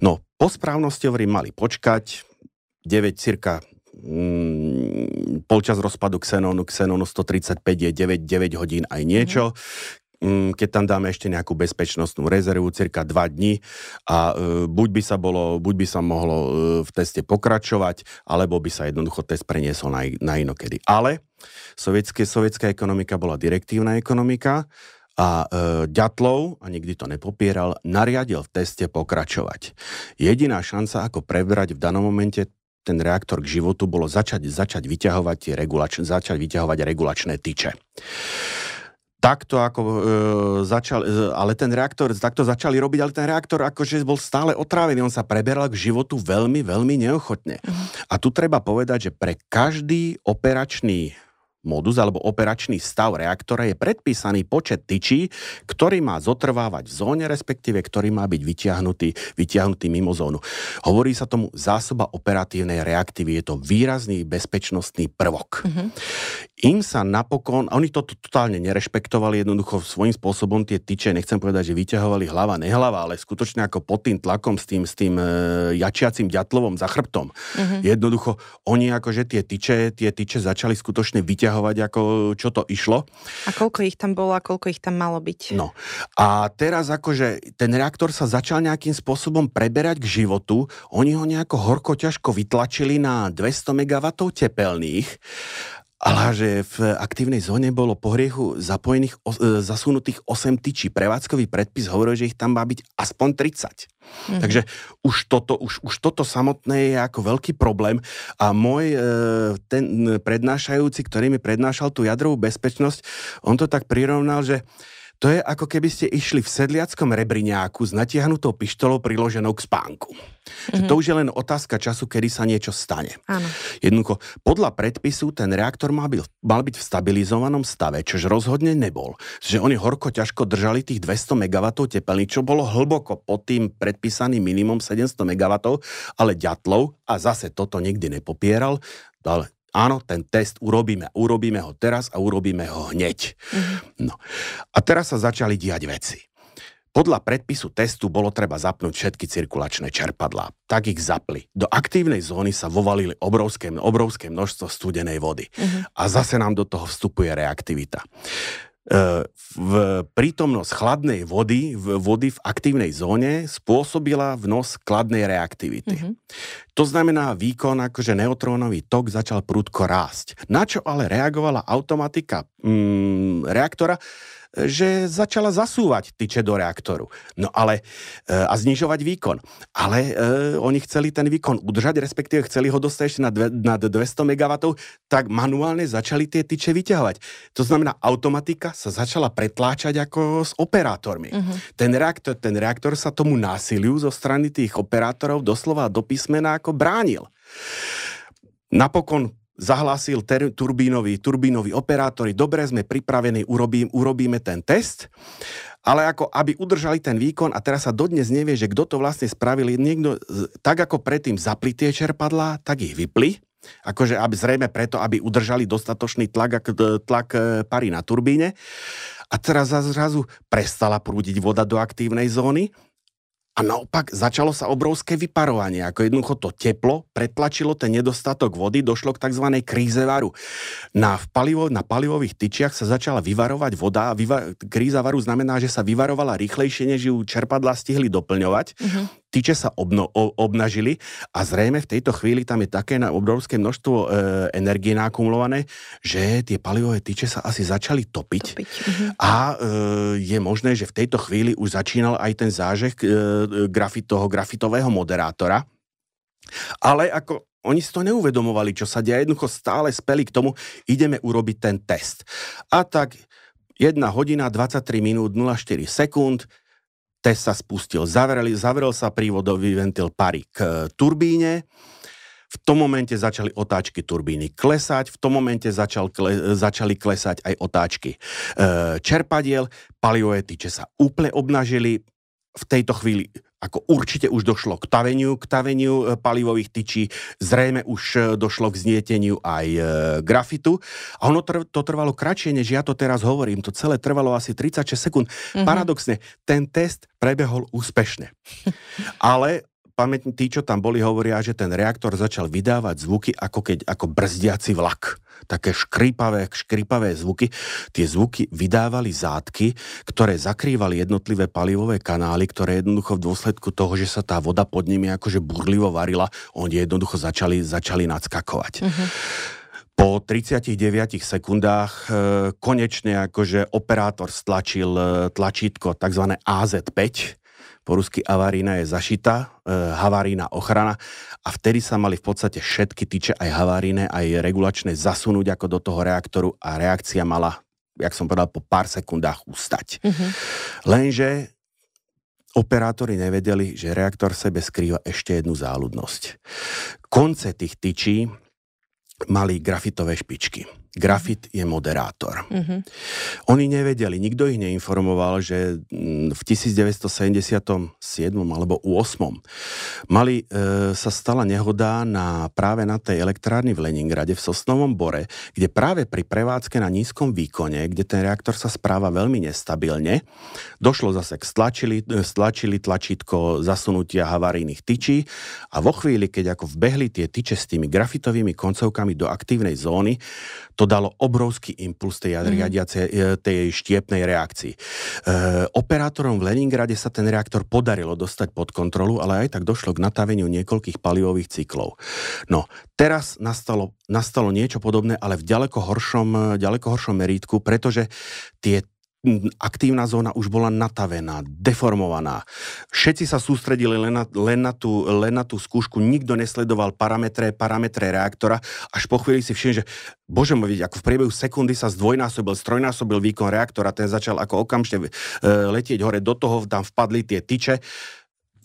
No, po správnosti hovorím, mali počkať, 9, cirka mm, polčas rozpadu Xenonu, Xenonu 135 je 9, 9 hodín aj niečo. Mm. Keď tam dáme ešte nejakú bezpečnostnú rezervu, cirka 2 dní a e, buď by sa bolo, buď by sa mohlo e, v teste pokračovať, alebo by sa jednoducho test preniesol na, na inokedy. Ale sovietské, sovietská ekonomika bola direktívna ekonomika a e, Ďatlov, a nikdy to nepopieral, nariadil v teste pokračovať. Jediná šanca, ako prebrať v danom momente ten reaktor k životu bolo začať, začať, vyťahovať, tie regulač, začať vyťahovať regulačné tyče. Takto ako e, začal, e, ale ten reaktor, takto začali robiť, ale ten reaktor akože bol stále otrávený, on sa preberal k životu veľmi, veľmi neochotne. Uh-huh. A tu treba povedať, že pre každý operačný modus alebo operačný stav reaktora je predpísaný počet tyčí, ktorý má zotrvávať v zóne, respektíve ktorý má byť vyťahnutý, vyťahnutý mimo zónu. Hovorí sa tomu zásoba operatívnej reaktivy. Je to výrazný bezpečnostný prvok. Mm-hmm. Im sa napokon, a oni to totálne nerešpektovali, jednoducho svojím spôsobom tie tyče, nechcem povedať, že vyťahovali hlava, nehlava, ale skutočne ako pod tým tlakom s tým, s tým e, jačiacim ďatlovom za chrbtom. Mm-hmm. Jednoducho, oni akože tie tyče, tie tyče začali skutočne vyťahovať vyťahovať, ako čo to išlo. A koľko ich tam bolo a koľko ich tam malo byť? No. A teraz akože ten reaktor sa začal nejakým spôsobom preberať k životu. Oni ho nejako horko ťažko vytlačili na 200 MW tepelných ale že v aktívnej zóne bolo po hriechu zapojených, e, zasunutých 8 tyčí. Prevádzkový predpis hovoril, že ich tam má byť aspoň 30. Mm-hmm. Takže už toto, už, už toto samotné je ako veľký problém a môj e, ten prednášajúci, ktorý mi prednášal tú jadrovú bezpečnosť, on to tak prirovnal, že to je ako keby ste išli v sedliackom rebriňáku s natiahnutou pištolou priloženou k spánku. Mm-hmm. To už je len otázka času, kedy sa niečo stane. Áno. Jednoducho, podľa predpisu ten reaktor mal, byť, mal byť v stabilizovanom stave, čož rozhodne nebol. Že oni horko ťažko držali tých 200 MW tepelní, čo bolo hlboko pod tým predpísaným minimum 700 MW, ale ďatlov, a zase toto nikdy nepopieral, dal Áno, ten test urobíme. Urobíme ho teraz a urobíme ho hneď. Mm-hmm. No. A teraz sa začali diať veci. Podľa predpisu testu bolo treba zapnúť všetky cirkulačné čerpadlá. Tak ich zapli. Do aktívnej zóny sa vovalili obrovské, obrovské množstvo studenej vody. Mm-hmm. A zase nám do toho vstupuje reaktivita. E, v prítomnosť chladnej vody, v vody v aktívnej zóne spôsobila vnos kladnej reaktivity. Mm-hmm. To znamená, výkon akože neutrónový tok začal prudko rásť. Na čo ale reagovala automatika mm, reaktora? Že začala zasúvať tyče do reaktoru. No ale, e, a znižovať výkon. Ale e, oni chceli ten výkon udržať, respektíve chceli ho dostať ešte nad, nad 200 MW, tak manuálne začali tie tyče vyťahovať. To znamená, automatika sa začala pretláčať ako s operátormi. Uh-huh. Ten, reaktor, ten reaktor sa tomu násiliu zo strany tých operátorov doslova do písmena ako bránil. Napokon zahlásil ter- turbínový, turbínový operátori, dobre, sme pripravení, urobím, urobíme ten test, ale ako aby udržali ten výkon a teraz sa dodnes nevie, že kto to vlastne spravil, niekto tak ako predtým zapli tie čerpadlá, tak ich vypli, akože aby zrejme preto, aby udržali dostatočný tlak, tlak e, pary na turbíne. A teraz zrazu prestala prúdiť voda do aktívnej zóny a naopak začalo sa obrovské vyparovanie. Ako jednoducho to teplo pretlačilo ten nedostatok vody, došlo k tzv. kríze varu. Na, palivo, na palivových tyčiach sa začala vyvarovať voda a vyva, kríza varu znamená, že sa vyvarovala rýchlejšie, než ju čerpadla stihli doplňovať. Uh-huh tyče sa obno, o, obnažili a zrejme v tejto chvíli tam je také na obrovské množstvo e, energie nakumulované, že tie palivové tyče sa asi začali topiť, topiť. Uh-huh. a e, je možné, že v tejto chvíli už začínal aj ten zážeh e, grafit, toho grafitového moderátora, ale ako oni si to neuvedomovali, čo sa deje, jednoducho stále speli k tomu, ideme urobiť ten test. A tak 1 hodina 23 minút 04 sekúnd, test sa spustil. Zavreli, zavrel sa prívodový ventil pary k e, turbíne. V tom momente začali otáčky turbíny klesať, v tom momente začal kle, začali klesať aj otáčky e, čerpadiel, palivové tyče sa úplne obnažili, v tejto chvíli ako určite už došlo k taveniu, k taveniu e, palivových tyčí, zrejme už e, došlo k znieteniu aj e, grafitu. A ono tr- to trvalo kratšie, než ja to teraz hovorím. To celé trvalo asi 36 sekúnd. Mm-hmm. Paradoxne, ten test prebehol úspešne. Ale pamätní tí, čo tam boli, hovoria, že ten reaktor začal vydávať zvuky ako keď ako brzdiaci vlak také škripavé, škripavé zvuky. Tie zvuky vydávali zátky, ktoré zakrývali jednotlivé palivové kanály, ktoré jednoducho v dôsledku toho, že sa tá voda pod nimi akože burlivo varila, oni jednoducho začali, začali nadskakovať. Uh-huh. Po 39 sekundách e, konečne akože operátor stlačil e, tlačítko tzv. AZ5, po rusky avarína je zašita, e, havarína ochrana a vtedy sa mali v podstate všetky tyče aj havaríne, aj regulačné zasunúť ako do toho reaktoru a reakcia mala, jak som povedal, po pár sekundách ustať. Mm-hmm. Lenže operátori nevedeli, že reaktor sebe skrýva ešte jednu záľudnosť. Konce tých tyčí mali grafitové špičky. Grafit je moderátor. Mm-hmm. Oni nevedeli, nikto ich neinformoval, že mm, v 1977 alebo 8 mali, e, sa stala nehoda na, práve na tej elektrárni v Leningrade v Sosnovom Bore, kde práve pri prevádzke na nízkom výkone, kde ten reaktor sa správa veľmi nestabilne, došlo zase k stlačili, e, stlačili tlačítko zasunutia havarijných tyčí a vo chvíli, keď ako vbehli tie tyče s tými grafitovými koncovkami do aktívnej zóny, to dalo obrovský impuls tej mm. riadiacej, e, tej štiepnej reakcii. E, operátorom v Leningrade sa ten reaktor podarilo dostať pod kontrolu, ale aj tak došlo k nataveniu niekoľkých palivových cyklov. No, teraz nastalo, nastalo niečo podobné, ale v ďaleko horšom, ďaleko horšom merítku, pretože tie aktívna zóna už bola natavená, deformovaná. Všetci sa sústredili len na, len na, tú, len na tú skúšku, nikto nesledoval parametre, parametre reaktora, až po chvíli si všimli, že bože môj, ako v priebehu sekundy sa zdvojnásobil, strojnásobil výkon reaktora, ten začal ako okamžite e, letieť hore, do toho tam vpadli tie tyče,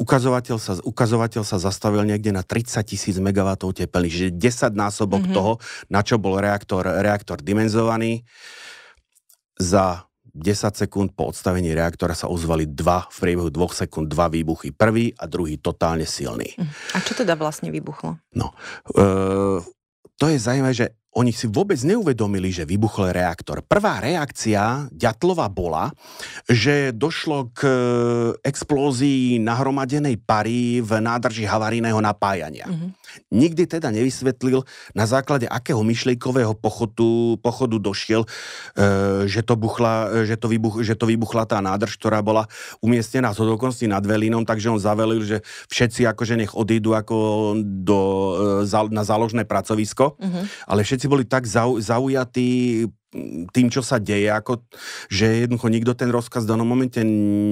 ukazovateľ sa, ukazovateľ sa zastavil niekde na 30 tisíc MW teplný, čiže 10 násobok mm-hmm. toho, na čo bol reaktor, reaktor dimenzovaný. Za 10 sekúnd po odstavení reaktora sa ozvali dva, v priebehu dvoch sekúnd dva výbuchy. Prvý a druhý totálne silný. Hm. A čo teda vlastne vybuchlo? No, e, to je zaujímavé, že oni si vôbec neuvedomili, že vybuchol reaktor. Prvá reakcia Ďatlova bola, že došlo k explózii nahromadenej pary v nádrži havarijného napájania. Mm-hmm. Nikdy teda nevysvetlil, na základe akého myšlienkového pochodu, pochodu došiel, e, že, to buchla, že, to vybuch, že to vybuchla tá nádrž, ktorá bola umiestnená z hodokonství nad Velínom, takže on zavelil, že všetci akože nech odídu ako do, e, na záložné pracovisko, mm-hmm. ale všetci všetci boli tak zau, zaujatí tým, čo sa deje, ako, že jednoducho nikto ten rozkaz v danom momente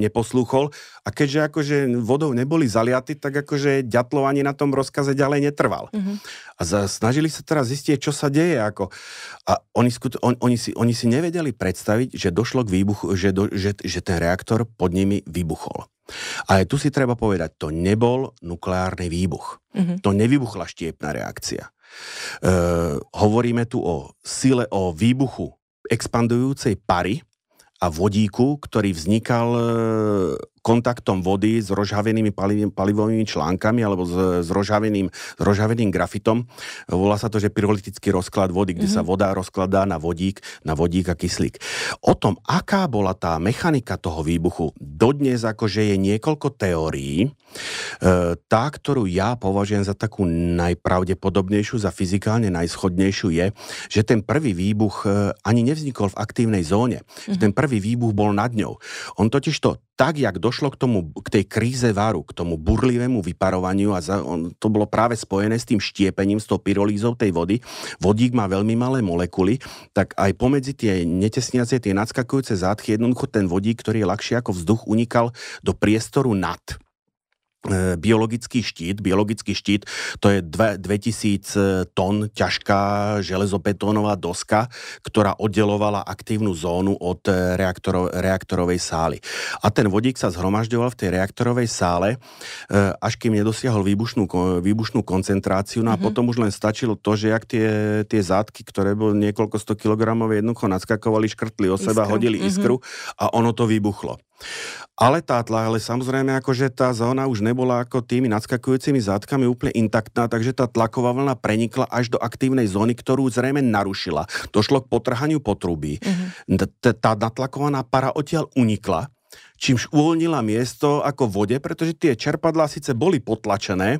neposlúchol a keďže akože vodou neboli zaliaty, tak akože ďatlo ani na tom rozkaze ďalej netrval. Mm-hmm. A za, snažili sa teraz zistiť, čo sa deje. Ako, a oni, on, oni, si, oni si nevedeli predstaviť, že došlo k výbuchu, že, do, že, že ten reaktor pod nimi vybuchol. Ale tu si treba povedať, to nebol nukleárny výbuch. Mm-hmm. To nevybuchla štiepná reakcia. E, hovoríme tu o sile, o výbuchu expandujúcej pary a vodíku, ktorý vznikal e, kontaktom vody s rozhavenými palivovými článkami alebo s, s, rozhaveným, s rozhaveným grafitom. Volá sa to, že pyrolitický rozklad vody, kde mm-hmm. sa mhm. voda rozkladá na vodík, na vodík a kyslík. O tom, aká bola tá mechanika toho výbuchu, dodnes akože je niekoľko teórií. E, tá, ktorú ja považujem za takú najpravdepodobnejšiu, za fyzikálne najschodnejšiu je, že ten prvý výbuch e, ani nevznikol v aktívnej zóne. Mm-hmm. Ten prvý výbuch bol nad ňou. On totiž to tak, jak došlo k, tomu, k tej kríze varu, k tomu burlivému vyparovaniu a za, on, to bolo práve spojené s tým štiepením, s tou pyrolízou tej vody. Vodík má veľmi malé molekuly, tak aj pomedzi tie netesniace, tie nadskakujúce zátky, jednoducho ten vodík, ktorý je ľahší ako vzduch, unikal do priestoru nad biologický štít. Biologický štít to je 2000 tón ťažká železobetónová doska, ktorá oddelovala aktívnu zónu od e, reaktorov, reaktorovej sály. A ten vodík sa zhromažďoval v tej reaktorovej sále, e, až kým nedosiahol výbušnú, výbušnú koncentráciu. No a mm-hmm. potom už len stačilo to, že ak tie, tie zátky, ktoré boli niekoľko sto kilogramové, jednoducho nadskakovali, škrtli o seba, iskru. hodili mm-hmm. iskru a ono to vybuchlo. Ale tá tla, ale samozrejme akože tá zóna už nebola ako tými nadskakujúcimi zátkami úplne intaktná, takže tá tlaková vlna prenikla až do aktívnej zóny, ktorú zrejme narušila. Došlo k potrhaniu potrubí. Mm-hmm. Tá natlakovaná para odtiaľ unikla čímž uvoľnila miesto ako vode, pretože tie čerpadlá síce boli potlačené e,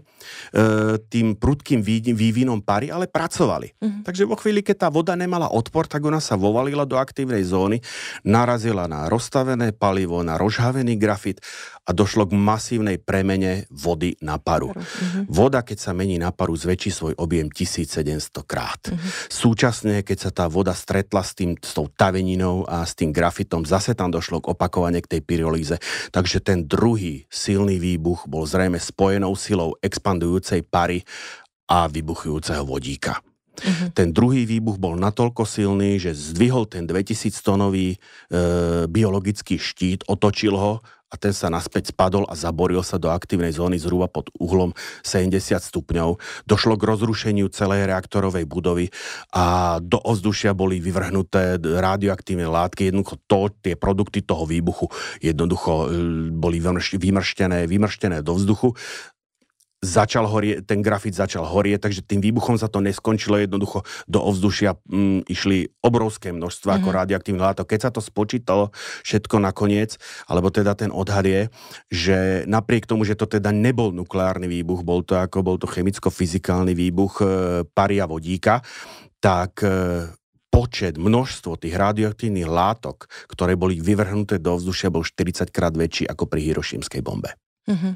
tým prudkým vývinom pary, ale pracovali. Mm-hmm. Takže vo chvíli, keď tá voda nemala odpor, tak ona sa vovalila do aktívnej zóny, narazila na rozstavené palivo, na rozhavený grafit a došlo k masívnej premene vody na paru. Mm-hmm. Voda, keď sa mení na paru, zväčší svoj objem 1700 krát. Mm-hmm. Súčasne, keď sa tá voda stretla s, tým, s tou taveninou a s tým grafitom, zase tam došlo k opakovane k tej pyrolíze. Takže ten druhý silný výbuch bol zrejme spojenou silou expandujúcej pary a vybuchujúceho vodíka. Uh-huh. Ten druhý výbuch bol natoľko silný, že zdvihol ten 2000-tonový e, biologický štít, otočil ho a ten sa naspäť spadol a zaboril sa do aktívnej zóny zhruba pod uhlom 70 stupňov. Došlo k rozrušeniu celej reaktorovej budovy a do ovzdušia boli vyvrhnuté radioaktívne látky. Jednoducho to, tie produkty toho výbuchu jednoducho e, boli vymrštené, vymrštené do vzduchu začal horie, ten grafit začal horieť, takže tým výbuchom sa to neskončilo jednoducho do ovzdušia mm, išli obrovské množstva mm-hmm. ako mhm. radioaktívne látok. Keď sa to spočítalo všetko nakoniec, alebo teda ten odhad je, že napriek tomu, že to teda nebol nukleárny výbuch, bol to ako bol to chemicko-fyzikálny výbuch e, paria vodíka, tak e, počet, množstvo tých radioaktívnych látok, ktoré boli vyvrhnuté do vzdušia, bol 40 krát väčší ako pri hirošímskej bombe. Mm-hmm.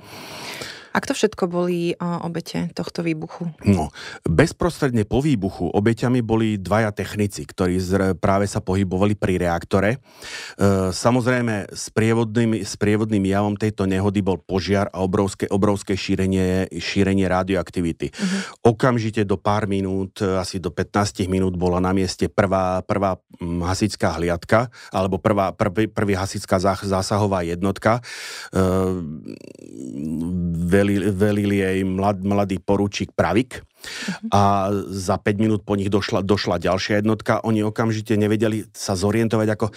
A kto všetko boli obete tohto výbuchu? No, bezprostredne po výbuchu obeťami boli dvaja technici, ktorí práve sa pohybovali pri reaktore. E, samozrejme, sprievodným, sprievodným javom tejto nehody bol požiar a obrovské, obrovské šírenie, šírenie radioaktivity. Uh-huh. Okamžite do pár minút, asi do 15 minút bola na mieste prvá, prvá hasická hliadka, alebo prvá, prvý, prvý hasická zásahová jednotka. E, velil, velil jej mlad, mladý poručík Pravik Uh-huh. A za 5 minút po nich došla, došla ďalšia jednotka. Oni okamžite nevedeli sa zorientovať, ako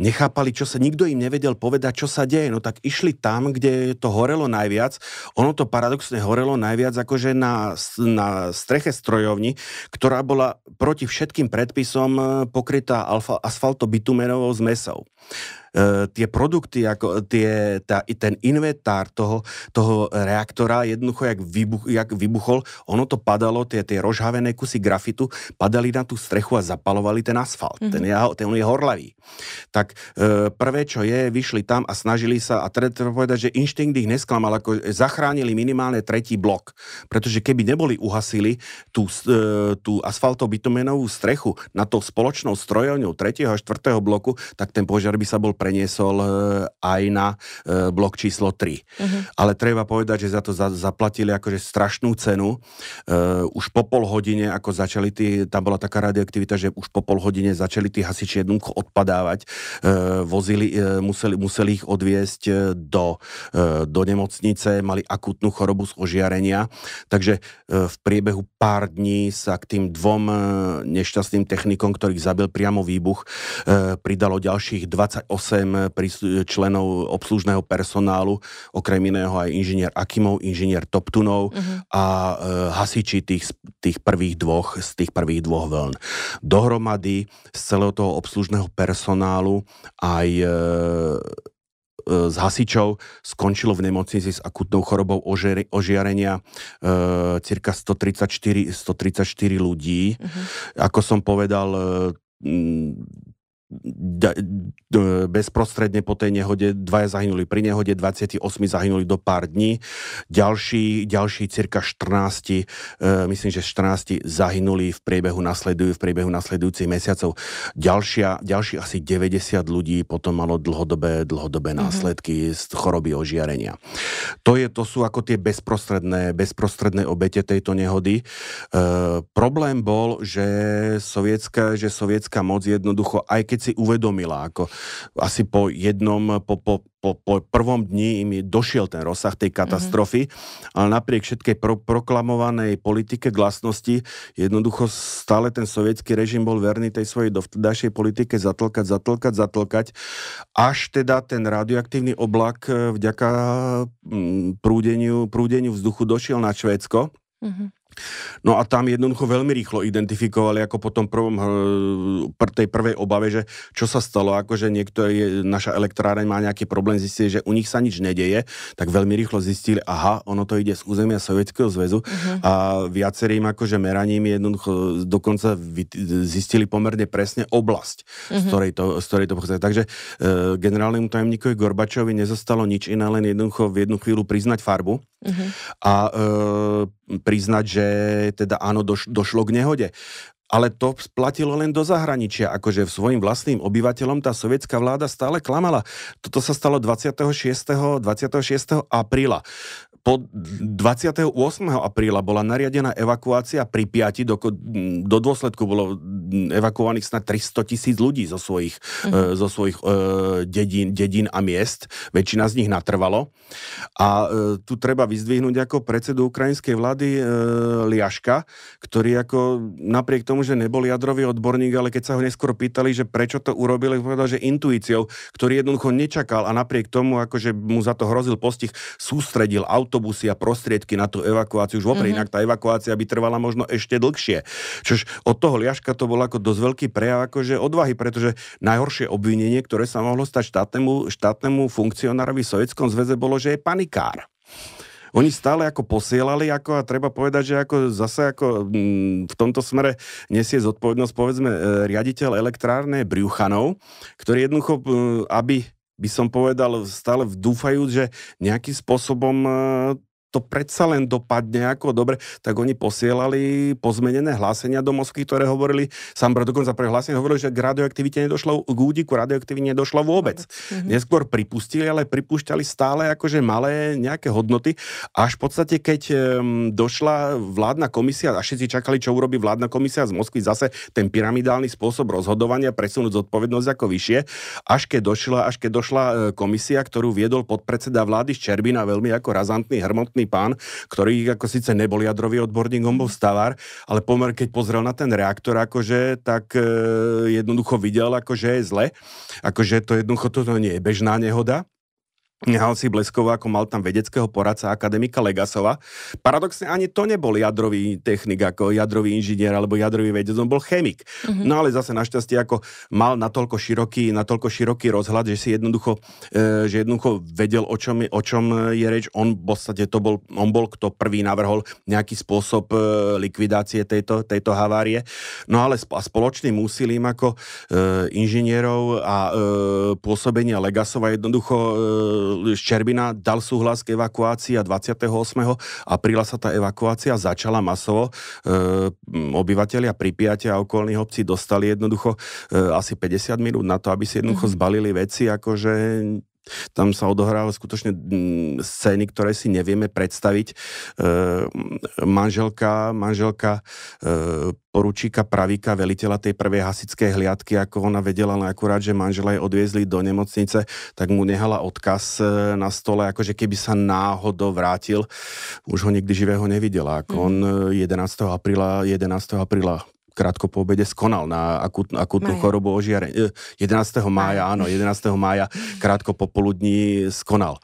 nechápali, čo sa, nikto im nevedel povedať, čo sa deje. No tak išli tam, kde to horelo najviac. Ono to paradoxne horelo najviac akože na, na streche strojovni, ktorá bola proti všetkým predpisom e, pokrytá asfaltobitumenovou zmesou. E, tie produkty, ako tie, tá, ten inventár toho, toho reaktora, jednoducho, jak, vybuch, jak vybuchol, ono to padalo tie, tie rozhavené kusy grafitu padali na tú strechu a zapalovali ten asfalt. Mm-hmm. Ten, je, ten je horlavý. Tak e, prvé, čo je, vyšli tam a snažili sa, a teda treba povedať, že inštinkt ich nesklamal, ako zachránili minimálne tretí blok. Pretože keby neboli uhasili tú, e, tú asfaltobitumenovú strechu na to spoločnou strojovňou tretieho a štvrtého bloku, tak ten požiar by sa bol preniesol e, aj na e, blok číslo 3. Mm-hmm. Ale treba povedať, že za to za, zaplatili akože strašnú cenu. E, Uh, už po pol hodine, ako začali tí, tam bola taká radioaktivita, že už po pol hodine začali tí hasiči jednoducho odpadávať, uh, vozili, uh, museli, museli ich odviesť do, uh, do nemocnice, mali akutnú chorobu z ožiarenia, takže uh, v priebehu pár dní sa k tým dvom uh, nešťastným technikom, ktorých zabil priamo výbuch, uh, pridalo ďalších 28 členov obslužného personálu, okrem iného aj inžinier Akimov, inžinier Toptunov uh-huh. a e, hasiči tých, tých prvých dvoch, z tých prvých dvoch vln. Dohromady z celého toho obslužného personálu aj e, z hasičov skončilo v nemocnici s akutnou chorobou ožiarenia e, cirka 134, 134 ľudí. Uh-huh. Ako som povedal, e, bezprostredne po tej nehode dvaja zahynuli pri nehode, 28 zahynuli do pár dní, ďalší, ďalší cirka 14, e, myslím, že 14 zahynuli v priebehu nasledujú, v priebehu nasledujúcich mesiacov. Ďalšia, ďalší asi 90 ľudí potom malo dlhodobé, dlhodobé mm-hmm. následky z choroby ožiarenia. To, je, to sú ako tie bezprostredné, bezprostredné obete tejto nehody. E, problém bol, že sovietská, že sovietská moc jednoducho, aj keď si uvedomila, ako asi po jednom, po, po, po, po prvom dni im došiel ten rozsah tej katastrofy, mm-hmm. ale napriek všetkej pro, proklamovanej politike glasnosti, jednoducho stále ten sovietský režim bol verný tej svojej dovtedajšej politike zatlkať, zatlkať, zatlkať, až teda ten radioaktívny oblak e, vďaka mm, prúdeniu, prúdeniu vzduchu došiel na Švédsko. Mm-hmm. No a tam jednoducho veľmi rýchlo identifikovali ako po tom prvom, pr tej prvej obave, že čo sa stalo, ako že niektorý, naša elektráreň má nejaký problém, zistili, že u nich sa nič nedeje, tak veľmi rýchlo zistili, aha, ono to ide z územia Sovietskeho zväzu uh-huh. a viacerým akože meraním jednoducho dokonca zistili pomerne presne oblasť, uh-huh. z, ktorej to, z ktorej to pochádza. Takže e, generálnemu tajomníkovi Gorbačovi nezostalo nič iné, len jednoducho v jednu chvíľu priznať farbu uh-huh. a e, priznať, že teda áno, doš, došlo k nehode ale to platilo len do zahraničia, akože svojim vlastným obyvateľom tá sovietská vláda stále klamala. Toto sa stalo 26. 26. apríla po 28. apríla bola nariadená evakuácia pri piati, do, do dôsledku bolo evakuovaných snad 300 tisíc ľudí zo svojich, uh-huh. e, zo svojich e, dedín, dedín a miest. Väčšina z nich natrvalo. A e, tu treba vyzdvihnúť ako predsedu ukrajinskej vlády e, Liaška, ktorý ako napriek tomu, že nebol jadrový odborník, ale keď sa ho neskôr pýtali, že prečo to urobil, povedal, že intuíciou, ktorý jednoducho nečakal a napriek tomu, akože mu za to hrozil postih, sústredil auto autobusy a prostriedky na tú evakuáciu už vopred, mm-hmm. inak tá evakuácia by trvala možno ešte dlhšie. Čož od toho Liaška to bol ako dosť veľký prejav akože odvahy, pretože najhoršie obvinenie, ktoré sa mohlo stať štátnemu, štátnemu funkcionárovi v Sovjetskom zväze bolo, že je panikár oni stále ako posielali, ako a treba povedať, že ako zase ako m, mm, v tomto smere nesie zodpovednosť povedzme e, riaditeľ elektrárne Briuchanov, ktorý jednoducho, e, aby by som povedal, stále dúfajú, že nejakým spôsobom e, to predsa len dopadne ako dobre, tak oni posielali pozmenené hlásenia do Moskvy, ktoré hovorili, sám dokonca pre hlásenie hovorili, že k radioaktivite nedošlo, k údiku radioaktivite nedošlo vôbec. Mm-hmm. Neskôr pripustili, ale pripúšťali stále akože malé nejaké hodnoty, až v podstate, keď um, došla vládna komisia, a všetci čakali, čo urobí vládna komisia z Moskvy, zase ten pyramidálny spôsob rozhodovania, presunúť zodpovednosť ako vyššie, až keď došla, až keď došla e, komisia, ktorú viedol podpredseda vlády Ščerbina, veľmi ako razantný, hrmotný schopný pán, ktorý ako síce nebol jadrový odborník, on bol stavár, ale pomer, keď pozrel na ten reaktor, akože, tak e, jednoducho videl, akože je zle, akože to jednoducho toto nie je bežná nehoda, Nehal si Bleskovo, ako mal tam vedeckého poradca akademika Legasova. Paradoxne ani to nebol jadrový technik, ako jadrový inžinier alebo jadrový vedec, on bol chemik. Mm-hmm. No ale zase našťastie ako mal natoľko široký, natoľko široký rozhľad, že si jednoducho, e, že jednoducho vedel, o čom, je, o čom je reč. On v podstate to bol, on bol, kto prvý navrhol nejaký spôsob e, likvidácie tejto, tejto havárie. No ale sp- a spoločným úsilím ako e, inžinierov a e, pôsobenia Legasova jednoducho e, Ščerbina dal súhlas k evakuácii a 28. apríla sa tá evakuácia začala masovo. E, obyvateľia Pripiatia a okolných obcí dostali jednoducho e, asi 50 minút na to, aby si jednoducho mm-hmm. zbalili veci, akože tam sa odohrávali skutočne mm, scény, ktoré si nevieme predstaviť. E, manželka, manželka e, poručíka Pravíka, veliteľa tej prvej hasickej hliadky, ako ona vedela, len akurát, že manžela jej odviezli do nemocnice, tak mu nehala odkaz e, na stole, akože keby sa náhodou vrátil, už ho nikdy živého nevidela. Ako mm. on 11. apríla, 11. apríla krátko po obede skonal na akut, akutnú Maja. chorobu ožiarenia. 11. mája, áno, 11. mája krátko popoludní skonal.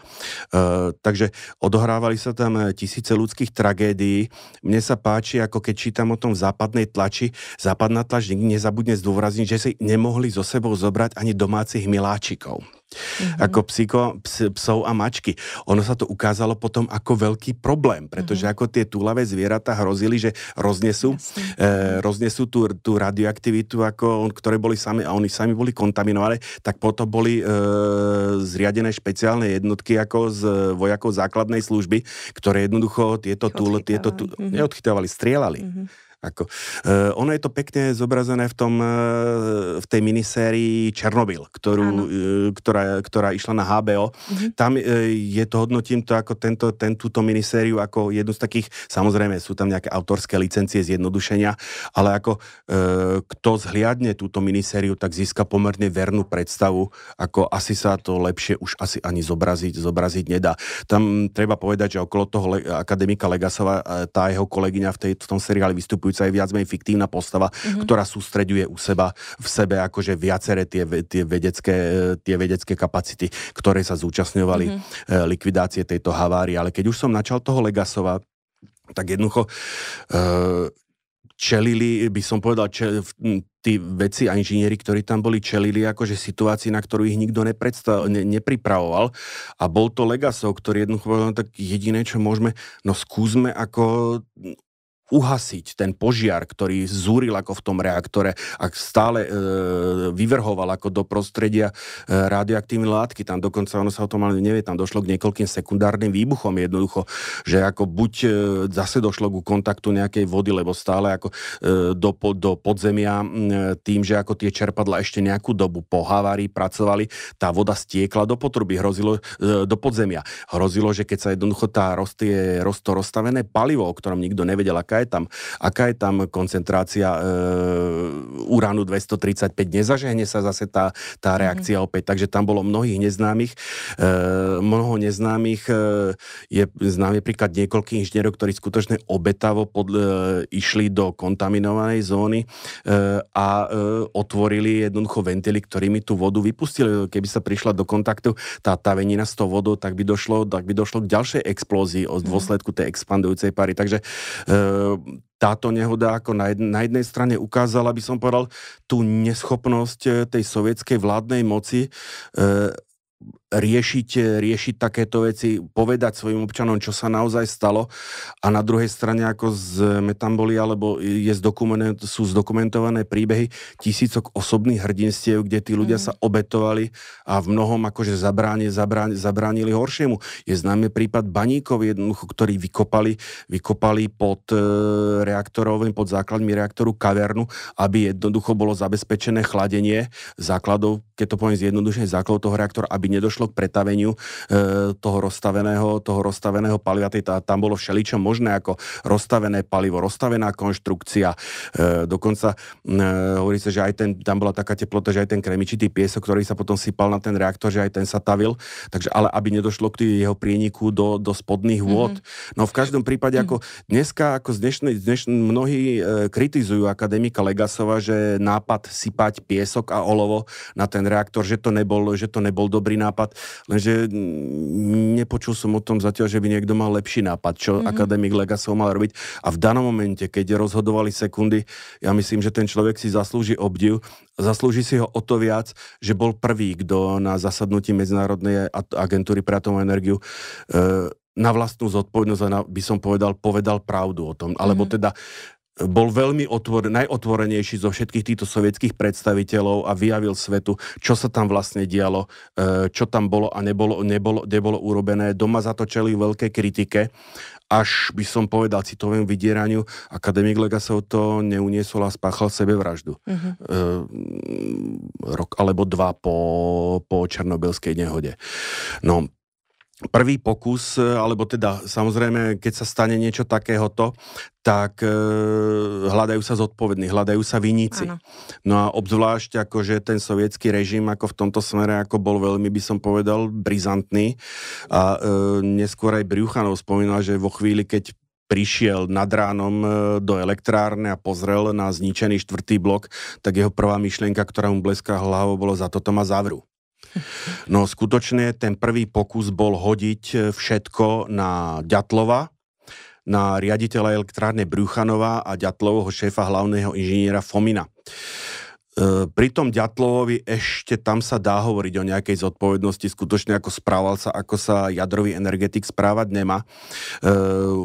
Uh, takže odohrávali sa tam tisíce ľudských tragédií. Mne sa páči, ako keď čítam o tom v západnej tlači, západná tlač nikdy nezabudne zdôrazniť, že si nemohli so sebou zobrať ani domácich miláčikov mm-hmm. ako psíko, ps, psov a mačky. Ono sa to ukázalo potom ako veľký problém, pretože mm-hmm. ako tie túlavé zvieratá hrozili, že roznesú, e, roznesú tú, tú radioaktivitu, ako, ktoré boli sami, a oni sami boli kontaminované, tak potom boli e, zriadené špeciálne jednotky ako z vojakov základnej služby, ktoré jednoducho tieto túle, tieto tú, mm-hmm. neodchytávali, strieľali. Mm-hmm. Ako, uh, ono je to pekne zobrazené v, tom, uh, v tej minisérii Černobyl, ktorú, uh, ktorá, ktorá išla na HBO. Uh-huh. Tam uh, je to, hodnotím to ako tento, ten, túto minisériu ako jednu z takých, samozrejme sú tam nejaké autorské licencie zjednodušenia, ale ako uh, kto zhliadne túto minisériu, tak získa pomerne vernú predstavu, ako asi sa to lepšie už asi ani zobraziť, zobraziť nedá. Tam treba povedať, že okolo toho le- akademika Legasova, tá jeho kolegyňa v, tej, v tom seriáli vystupuje vystupujúca je viac menej fiktívna postava, mm-hmm. ktorá sústreďuje u seba v sebe akože viaceré tie, tie, vedecké, tie vedecké kapacity, ktoré sa zúčastňovali mm-hmm. likvidácie tejto havárie. Ale keď už som načal toho Legasova, tak jednoducho uh, čelili, by som povedal, čel, tí veci a inžinieri, ktorí tam boli, čelili akože situácii, na ktorú ich nikto nepredstav, ne, nepripravoval. A bol to Legasov, ktorý jednoducho povedal, no tak jediné, čo môžeme, no skúsme ako uhasiť ten požiar, ktorý zúril ako v tom reaktore a stále e, vyvrhoval ako do prostredia e, radioaktívne látky. Tam dokonca, ono sa o tom ale nevie, tam došlo k niekoľkým sekundárnym výbuchom jednoducho, že ako buď e, zase došlo ku kontaktu nejakej vody, lebo stále ako e, do, po, do podzemia e, tým, že ako tie čerpadla ešte nejakú dobu po havárii pracovali, tá voda stiekla do potruby, hrozilo e, do podzemia. Hrozilo, že keď sa jednoducho tá roz, tie, roz, rozstavené palivo, o ktorom nikto nevedel, aká aká je tam, aká je tam koncentrácia e, uránu 235, nezažehne sa zase tá, tá mhm. reakcia mm-hmm. opäť, takže tam bolo mnohých neznámych, e, mnoho neznámych, e, je známy príklad niekoľkých inžinierov, ktorí skutočne obetavo pod, e, išli do kontaminovanej zóny e, a e, otvorili jednoducho ventily, ktorými tú vodu vypustili. Keby sa prišla do kontaktu tá tavenina s tou vodou, tak by došlo, tak by došlo k ďalšej explózii od mhm. dôsledku tej expandujúcej pary. Takže e, táto nehoda ako na, jednej, na jednej strane ukázala, by som povedal, tú neschopnosť eh, tej sovietskej vládnej moci e, riešiť, riešiť takéto veci, povedať svojim občanom, čo sa naozaj stalo a na druhej strane ako z Metamboli alebo je zdokument, sú zdokumentované príbehy tisícok osobných hrdinstiev, kde tí ľudia mm. sa obetovali a v mnohom akože zabráni, zabráni, zabránili horšiemu. Je známy prípad baníkov jednoducho, ktorí vykopali, vykopali pod e, reaktorovým, pod základmi reaktoru kavernu, aby jednoducho bolo zabezpečené chladenie základov, keď to poviem zjednodušene, základov toho reaktora, aby nedošlo došlo k pretaveniu e, toho rozstaveného, toho rozstaveného paliva. Tá, tam bolo všeličo možné ako rozstavené palivo, rozstavená konštrukcia. E, dokonca e, hovorí sa, že aj ten, tam bola taká teplota, že aj ten kremičitý piesok, ktorý sa potom sypal na ten reaktor, že aj ten sa tavil. Takže, ale aby nedošlo k jeho prieniku do, do spodných vôd. Mm-hmm. No v každom prípade, mm-hmm. ako dneska, ako z dnešnej, dnešnej mnohí e, kritizujú akademika Legasova, že nápad sypať piesok a olovo na ten reaktor, že to nebol, že to nebol dobrý nápad nápad, lenže nepočul som o tom zatiaľ, že by niekto mal lepší nápad, čo mm-hmm. akademik Legasov mal robiť. A v danom momente, keď rozhodovali sekundy, ja myslím, že ten človek si zaslúži obdiv, zaslúži si ho o to viac, že bol prvý, kto na zasadnutí Medzinárodnej agentúry pre atomovú energiu e, na vlastnú zodpovednosť, by som povedal, povedal pravdu o tom. Alebo mm-hmm. teda bol veľmi otvor, najotvorenejší zo všetkých týchto sovietských predstaviteľov a vyjavil svetu, čo sa tam vlastne dialo, e, čo tam bolo a nebolo, nebolo, nebolo urobené. Doma za to čeli veľké kritike, až by som povedal citovému vydieraniu. Akademik Legasov to neuniesol a spáchal sebevraždu. Uh-huh. E, rok alebo dva po, po Černobylskej nehode. No, prvý pokus, alebo teda samozrejme, keď sa stane niečo takéhoto, tak e, hľadajú sa zodpovední, hľadajú sa viníci. Ano. No a obzvlášť akože ten sovietský režim ako v tomto smere ako bol veľmi, by som povedal, brizantný. A e, neskôr aj Briuchanov spomínal, že vo chvíli, keď prišiel nad ránom do elektrárne a pozrel na zničený štvrtý blok, tak jeho prvá myšlienka, ktorá mu bleská hlavou, bolo za toto ma zavru. No skutočne ten prvý pokus bol hodiť e, všetko na Ďatlova, na riaditeľa elektrárne Brúchanova a Ďatlovho šéfa hlavného inžiniera Fomina. E, pri tom Ďatlovovi ešte tam sa dá hovoriť o nejakej zodpovednosti, skutočne ako správal sa, ako sa jadrový energetik správať nemá. E,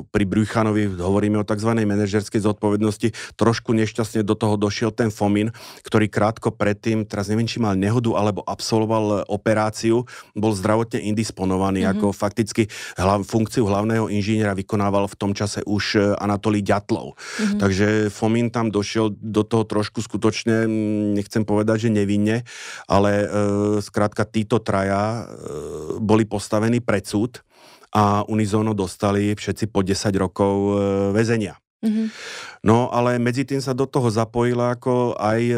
pri Brujchanovi hovoríme o tzv. manažerskej zodpovednosti. Trošku nešťastne do toho došiel ten Fomin, ktorý krátko predtým, teraz neviem, či mal nehodu alebo absolvoval operáciu, bol zdravotne indisponovaný, mm-hmm. ako fakticky hlav, funkciu hlavného inžiniera vykonával v tom čase už e, Anatolí Ďatlov. Mm-hmm. Takže Fomin tam došiel do toho trošku skutočne nechcem povedať, že nevinne, ale e, skrátka títo traja e, boli postavení pred súd a unizóno dostali všetci po 10 rokov e, väzenia. Mm-hmm. No ale medzi tým sa do toho zapojila ako aj e, e,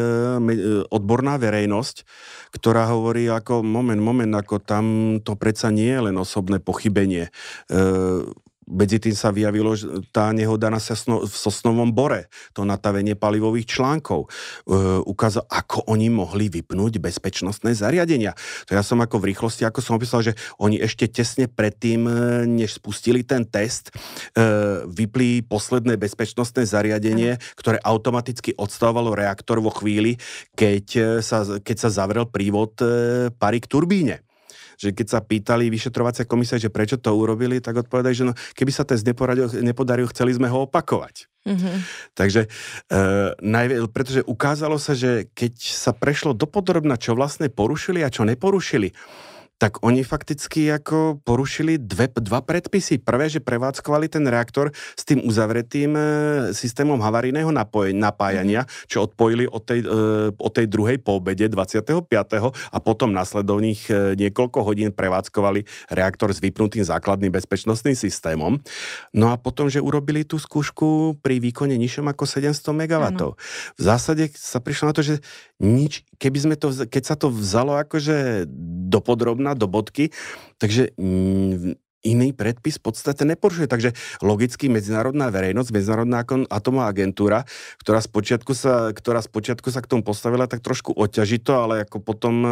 odborná verejnosť, ktorá hovorí ako moment, moment, ako tam to predsa nie je len osobné pochybenie. E, medzi tým sa vyjavilo tá nehoda na Sosno, v Sosnovom bore, to natavenie palivových článkov. E, ukázal, ako oni mohli vypnúť bezpečnostné zariadenia. To ja som ako v rýchlosti, ako som opísal, že oni ešte tesne predtým, e, než spustili ten test, e, vypli posledné bezpečnostné zariadenie, ktoré automaticky odstavovalo reaktor vo chvíli, keď e, sa, keď sa zavrel prívod e, pary k turbíne že keď sa pýtali vyšetrovacia komisia, že prečo to urobili, tak odpovedali, že no, keby sa test nepodaril, chceli sme ho opakovať. Mm-hmm. Takže, e, najvie, pretože ukázalo sa, že keď sa prešlo dopodrobna, čo vlastne porušili a čo neporušili, tak oni fakticky ako porušili dve, dva predpisy. Prvé, že prevádzkovali ten reaktor s tým uzavretým e, systémom havarijného napoj- napájania, mm-hmm. čo odpojili od tej, e, od tej druhej po obede 25. a potom nasledovných e, niekoľko hodín prevádzkovali reaktor s vypnutým základným bezpečnostným systémom. No a potom, že urobili tú skúšku pri výkone nižšom ako 700 MW. Ano. V zásade sa prišlo na to, že nič, keby sme to, keď sa to vzalo akože dopodrobná do bodky, takže mm, iný predpis v podstate neporušuje. Takže logicky medzinárodná verejnosť, medzinárodná atomová agentúra, ktorá spočiatku, sa, ktorá spočiatku sa k tomu postavila tak trošku oťažito, ale ako potom e,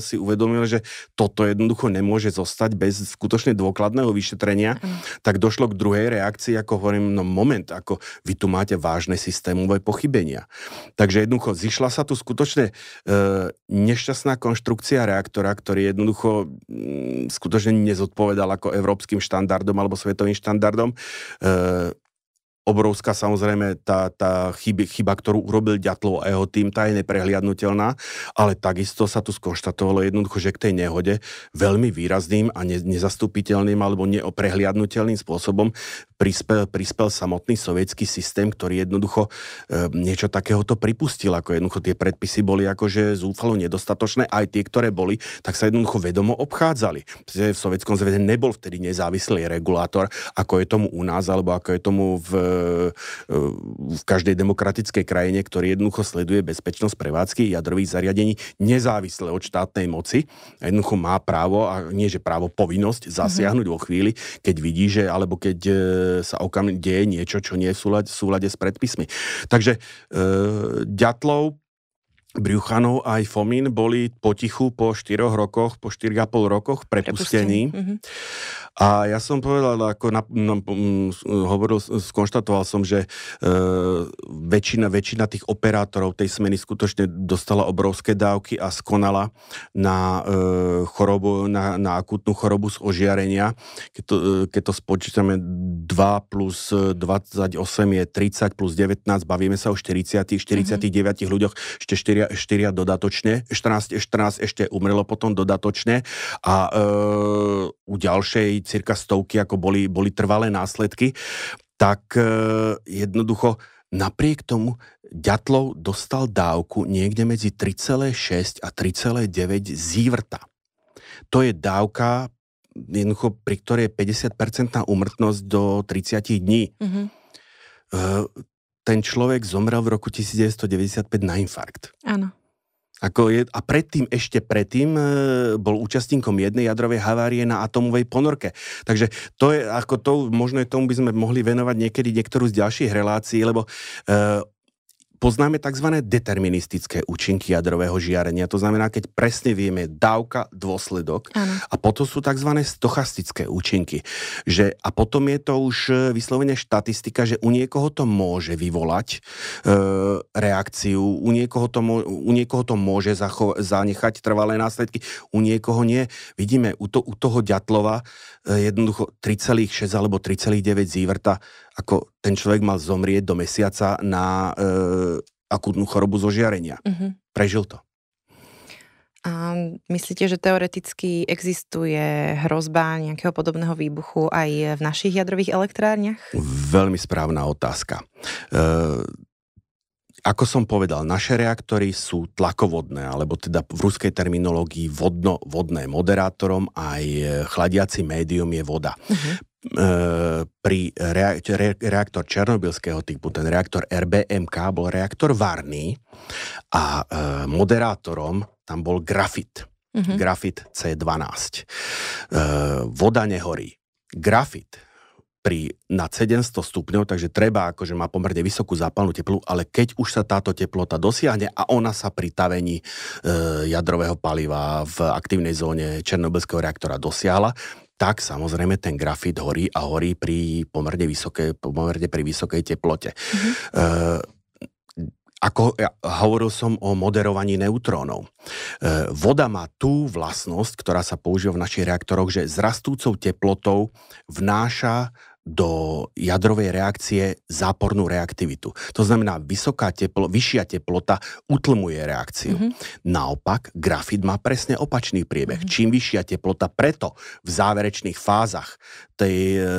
si uvedomil, že toto jednoducho nemôže zostať bez skutočne dôkladného vyšetrenia, mm. tak došlo k druhej reakcii, ako hovorím, no moment, ako vy tu máte vážne systémové pochybenia. Takže jednoducho zišla sa tu skutočne e, nešťastná konštrukcia reaktora, ktorý jednoducho m, skutočne nezodpovedal ako Európa európskym štandardom alebo svetovým štandardom. E, obrovská samozrejme tá, tá chyba, chyba, ktorú urobil Ďatlov a jeho tým, tá je neprehliadnutelná, ale takisto sa tu skonštatovalo jednoducho, že k tej nehode veľmi výrazným a ne, nezastupiteľným alebo neoprehliadnutelným spôsobom prispel, prispel samotný sovietský systém, ktorý jednoducho e, niečo takéhoto pripustil, ako jednoducho tie predpisy boli akože zúfalo nedostatočné, aj tie, ktoré boli, tak sa jednoducho vedomo obchádzali. V Sovietskom zväze nebol vtedy nezávislý regulátor, ako je tomu u nás, alebo ako je tomu v, v každej demokratickej krajine, ktorý jednoducho sleduje bezpečnosť prevádzky jadrových zariadení nezávisle od štátnej moci. Jednoducho má právo, a nie že právo, povinnosť zasiahnuť mm-hmm. vo chvíli, keď vidí, že alebo keď e, sa okamžite deje niečo, čo nie je v súlade, v súlade s predpismi. Takže e, Ďatlov Briuchanov aj Fomín boli potichu po 4 rokoch, po 4,5 rokoch prepustení. Mm-hmm. A ja som povedal, ako na, na, hovoril, skonštatoval som, že e, väčšina, väčšina tých operátorov tej smeny skutočne dostala obrovské dávky a skonala na e, chorobu, na, na akútnu chorobu z ožiarenia. Keď to, e, keď to spočítame 2 plus 28 je 30 plus 19, bavíme sa o 40, 49 mm-hmm. ľuďoch, ešte 4, 4 dodatočne, 14, 14 ešte umrelo potom dodatočne a e, u ďalšej cirka stovky, ako boli, boli trvalé následky, tak e, jednoducho napriek tomu Ďatlov dostal dávku niekde medzi 3,6 a 3,9 zívrta. To je dávka, jednoducho, pri ktorej je 50% úmrtnosť do 30 dní. Mm-hmm. ten človek zomrel v roku 1995 na infarkt. Áno. Ako je, a predtým, ešte predtým e, bol účastníkom jednej jadrovej havárie na atomovej ponorke. Takže to je, ako to, možno je tomu by sme mohli venovať niekedy niektorú z ďalších relácií, lebo e, poznáme tzv. deterministické účinky jadrového žiarenia. To znamená, keď presne vieme dávka, dôsledok. Ano. A potom sú tzv. stochastické účinky. Že, a potom je to už e, vyslovene štatistika, že u niekoho to môže vyvolať e, reakciu, u niekoho to, u niekoho to môže zacho- zanechať trvalé následky, u niekoho nie. Vidíme u, to, u toho Ďatlova e, jednoducho 3,6 alebo 3,9 zívrta ako ten človek mal zomrieť do mesiaca na e, akútnu chorobu zo žiarenia. Uh-huh. Prežil to. A myslíte, že teoreticky existuje hrozba nejakého podobného výbuchu aj v našich jadrových elektrárniach? Veľmi správna otázka. E, ako som povedal, naše reaktory sú tlakovodné, alebo teda v ruskej terminológii vodno-vodné. Moderátorom aj chladiaci médium je voda. Uh-huh. Pri reaktor černobylského typu, ten reaktor RBMK bol reaktor varný a e, moderátorom tam bol grafit. Uh-huh. Grafit C12. E, voda nehorí. Grafit pri nad 700 stupňov, takže treba akože má pomerne vysokú zápalnú teplotu, ale keď už sa táto teplota dosiahne a ona sa pri tavení e, jadrového paliva v aktívnej zóne Černobylského reaktora dosiahla, tak samozrejme ten grafit horí a horí pri pomerne, vysoké, pomerne pri vysokej teplote. Mm-hmm. E, ako ja, hovoril som o moderovaní neutrónov. E, voda má tú vlastnosť, ktorá sa používa v našich reaktoroch, že s rastúcou teplotou vnáša do jadrovej reakcie zápornú reaktivitu. To znamená, vysoká teplo, vyššia teplota utlmuje reakciu. Mm-hmm. Naopak, grafit má presne opačný priebeh. Mm-hmm. Čím vyššia teplota, preto v záverečných fázach, tej, e,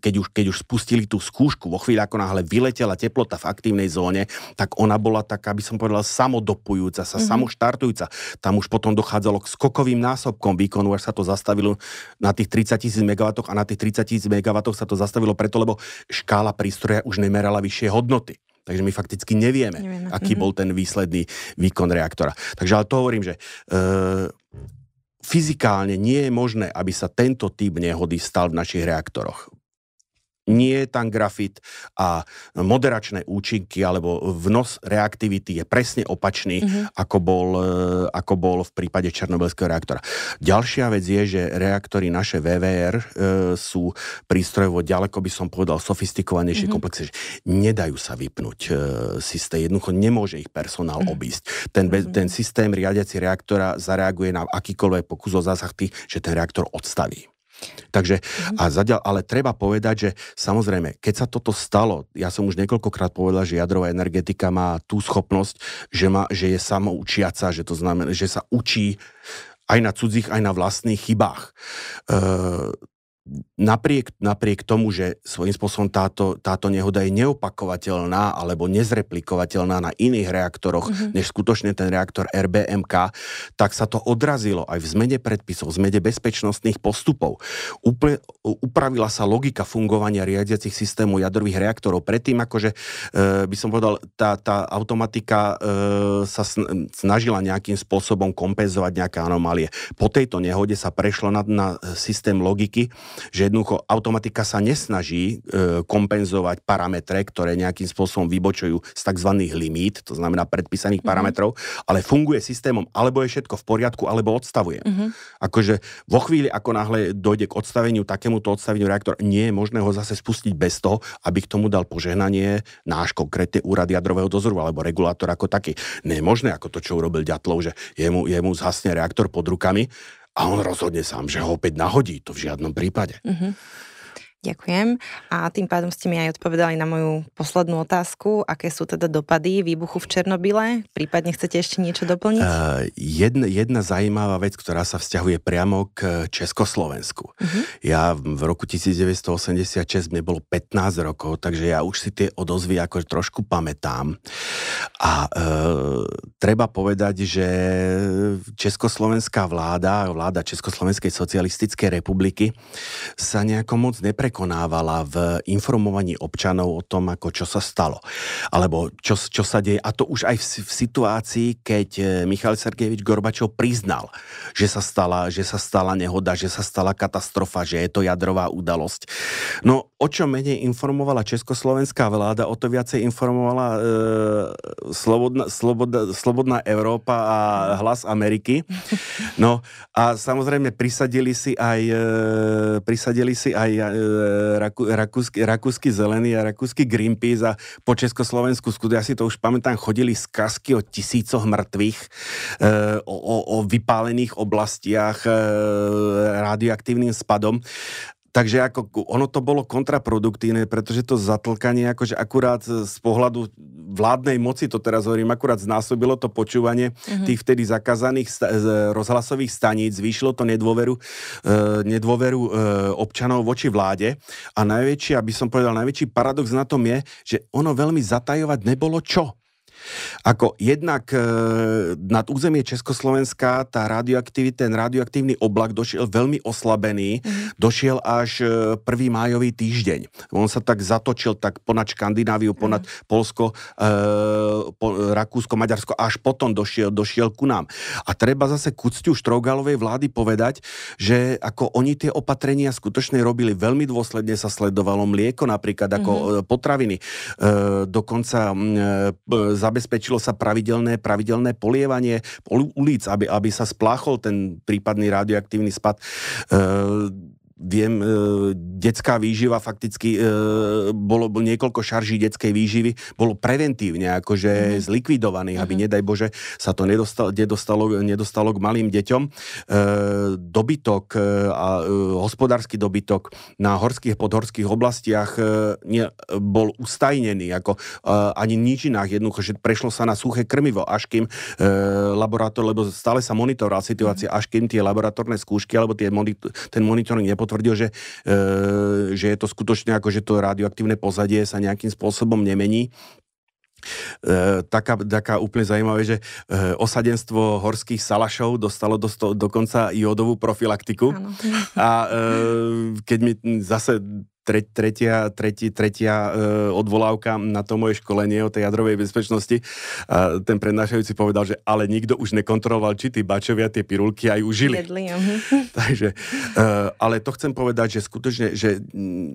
keď, už, keď už spustili tú skúšku, vo chvíli ako náhle vyletela teplota v aktívnej zóne, tak ona bola taká, by som povedal, samodopujúca sa, mm-hmm. samoštartujúca. Tam už potom dochádzalo k skokovým násobkom výkonu, až sa to zastavilo na tých 30 tisíc MW a na tých 30 tisíc MW sa to zastavilo preto, lebo škála prístroja už nemerala vyššie hodnoty. Takže my fakticky nevieme, nevieme. aký mm-hmm. bol ten výsledný výkon reaktora. Takže ale to hovorím, že e, fyzikálne nie je možné, aby sa tento typ nehody stal v našich reaktoroch nie je tam grafit a moderačné účinky alebo vnos reaktivity je presne opačný, mm-hmm. ako, bol, e, ako bol v prípade černobylského reaktora. Ďalšia vec je, že reaktory naše VVR e, sú prístrojovo ďaleko by som povedal sofistikovanejšie, mm-hmm. komplexnejšie. Nedajú sa vypnúť e, systém, jednoducho nemôže ich personál mm-hmm. obísť. Ten, mm-hmm. ten systém riadiaci reaktora zareaguje na akýkoľvek pokus o zásah tých, že ten reaktor odstaví. Takže, mhm. a zadiaľ, ale treba povedať, že samozrejme, keď sa toto stalo, ja som už niekoľkokrát povedal, že jadrová energetika má tú schopnosť, že, má, že je samoučiaca, že to znamená, že sa učí aj na cudzích, aj na vlastných chybách. E, napriek, napriek tomu, že svojím spôsobom táto, táto nehoda je neopakovateľná alebo nezreplikovateľná na iných reaktoroch, mm-hmm. než skutočne ten reaktor RBMK, tak sa to odrazilo aj v zmene predpisov, v zmene bezpečnostných postupov. Uple, upravila sa logika fungovania riadiacich systémov jadrových reaktorov. Predtým, akože e, by som povedal, tá, tá automatika e, sa snažila nejakým spôsobom kompenzovať nejaké anomálie. Po tejto nehode sa prešlo na, na systém logiky, že jednoducho automatika sa nesnaží e, kompenzovať parametre, ktoré nejakým spôsobom vybočujú z tzv. limít, to znamená predpísaných mm-hmm. parametrov, ale funguje systémom, alebo je všetko v poriadku, alebo odstavuje. Mm-hmm. Akože vo chvíli, ako náhle dojde k odstaveniu, takémuto odstaveniu reaktora, nie je možné ho zase spustiť bez toho, aby k tomu dal požehnanie náš konkrétny úrad jadrového dozoru alebo regulátor ako taký. Nie je možné, ako to, čo urobil Ďatlov, že jemu, jemu zhasne reaktor pod rukami a on rozhodne sám, že ho opäť nahodí. To v žiadnom prípade. Uh-huh. Ďakujem. A tým pádom ste mi aj odpovedali na moju poslednú otázku. Aké sú teda dopady výbuchu v Černobyle? Prípadne chcete ešte niečo doplniť? Uh, jedna, jedna zaujímavá vec, ktorá sa vzťahuje priamo k Československu. Uh-huh. Ja v roku 1986 mne bolo 15 rokov, takže ja už si tie odozvy ako trošku pamätám. A uh, treba povedať, že československá vláda, vláda Československej socialistickej republiky sa nejako moc nepre neprekonávala v informovaní občanov o tom, ako čo sa stalo. Alebo čo, čo sa deje. A to už aj v, v situácii, keď e, Michal Sergejevič Gorbačov priznal, že sa, stala, že sa stala nehoda, že sa stala katastrofa, že je to jadrová udalosť. No o čo menej informovala československá vláda, o to viacej informovala e, slobodná, slobodná, slobodná Európa a hlas Ameriky. No a samozrejme prisadili si aj, e, prisadili si aj e, rakúsky, rakúsky zelený a rakúsky Greenpeace a po Československu, skudu, ja si to už pamätám, chodili skazky o tisícoch mŕtvych, e, o, o, o vypálených oblastiach radioaktívnym spadom. Takže ako ono to bolo kontraproduktívne, pretože to zatlkanie akože akurát z pohľadu vládnej moci, to teraz hovorím, akurát znásobilo to počúvanie uh-huh. tých vtedy zakázaných sta- rozhlasových staníc, zvýšilo to nedôveru, e, nedôveru e, občanov voči vláde a najväčší, aby som povedal, najväčší paradox na tom je, že ono veľmi zatajovať nebolo čo. Ako jednak e, nad územie Československa tá radioaktivita, ten radioaktívny oblak došiel veľmi oslabený, mm-hmm. došiel až e, prvý májový týždeň. On sa tak zatočil tak ponad Škandináviu, ponad mm-hmm. Polsko, e, po, Rakúsko, Maďarsko, až potom došiel, došiel ku nám. A treba zase k úctiu Štrougalovej vlády povedať, že ako oni tie opatrenia skutočne robili veľmi dôsledne, sa sledovalo mlieko napríklad ako mm-hmm. potraviny. E, dokonca e, zabezpečilo sa pravidelné, pravidelné polievanie ulic, aby, aby sa spláchol ten prípadný radioaktívny spad. E, viem, e, detská výživa fakticky, e, bolo, niekoľko šarží detskej výživy, bolo preventívne akože mm-hmm. zlikvidovaných, mm-hmm. aby mhm. nedaj Bože sa to nedostalo, nedostalo, nedostalo k malým deťom. E, dobytok e, a e, hospodársky dobytok na horských, podhorských oblastiach e, bol ustajnený, ako e, ani ničinách jednoducho, že prešlo sa na suché krmivo, až kým e, laborator, lebo stále sa monitorovala situácia, mm-hmm. až kým tie laboratórne skúšky alebo tie monit- ten monitoring nepotvrdzuje potvrdil, že, e, že je to skutočne ako, že to radioaktívne pozadie sa nejakým spôsobom nemení. E, taká, taká úplne zaujímavé, že e, osadenstvo horských salašov dostalo do, dokonca jódovú profilaktiku. Ano. A e, keď mi zase tre, tretia, tretí, tretia e, odvolávka na to moje školenie o tej jadrovej bezpečnosti. A ten prednášajúci povedal, že ale nikto už nekontroloval, či tí bačovia tie pirulky aj užili. Jedli. Takže, e, ale to chcem povedať, že skutočne, že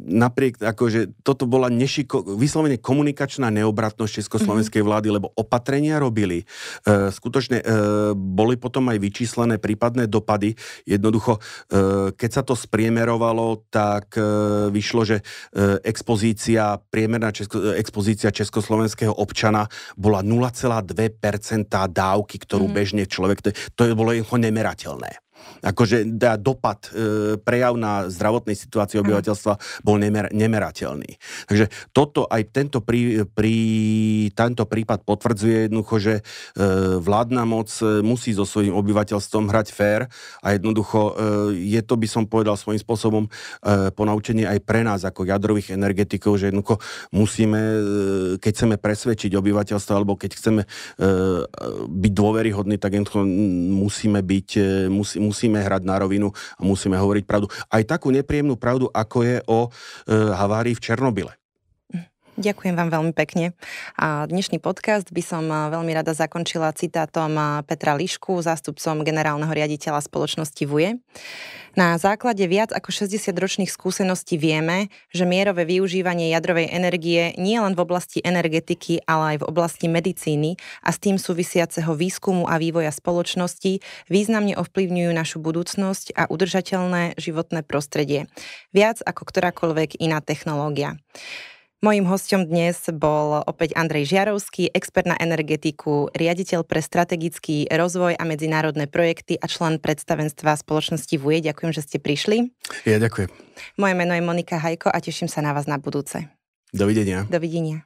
napriek, akože toto bola nešiko, vyslovene komunikačná neobratnosť československej uh-huh. vlády, lebo opatrenia robili. E, skutočne e, boli potom aj vyčíslené prípadné dopady. Jednoducho, e, keď sa to spriemerovalo, tak e, vyšlo vyšlo, že e, expozícia, priemerná česko, expozícia československého občana bola 0,2% dávky, ktorú mm-hmm. bežne človek, to, to bolo jeho nemerateľné akože dopad, e, prejav na zdravotnej situácii obyvateľstva bol nemer, nemerateľný. Takže toto aj tento, prí, prí, tento prípad potvrdzuje jednoducho, že e, vládna moc e, musí so svojím obyvateľstvom hrať fér a jednoducho e, je to, by som povedal svojím spôsobom, e, ponaučenie aj pre nás ako jadrových energetikov, že jednoducho musíme, e, keď chceme presvedčiť obyvateľstvo alebo keď chceme e, byť dôveryhodní, tak jednoducho musíme byť, e, musí, musíme hrať na rovinu a musíme hovoriť pravdu. Aj takú nepríjemnú pravdu, ako je o e, havárii v Černobyle. Ďakujem vám veľmi pekne. A dnešný podcast by som veľmi rada zakončila citátom Petra Lišku, zástupcom generálneho riaditeľa spoločnosti VUE. Na základe viac ako 60-ročných skúseností vieme, že mierové využívanie jadrovej energie nie len v oblasti energetiky, ale aj v oblasti medicíny a s tým súvisiaceho výskumu a vývoja spoločnosti významne ovplyvňujú našu budúcnosť a udržateľné životné prostredie. Viac ako ktorákoľvek iná technológia. Mojím hostom dnes bol opäť Andrej Žiarovský, expert na energetiku, riaditeľ pre strategický rozvoj a medzinárodné projekty a člen predstavenstva spoločnosti VUE. Ďakujem, že ste prišli. Ja ďakujem. Moje meno je Monika Hajko a teším sa na vás na budúce. Dovidenia. Dovidenia.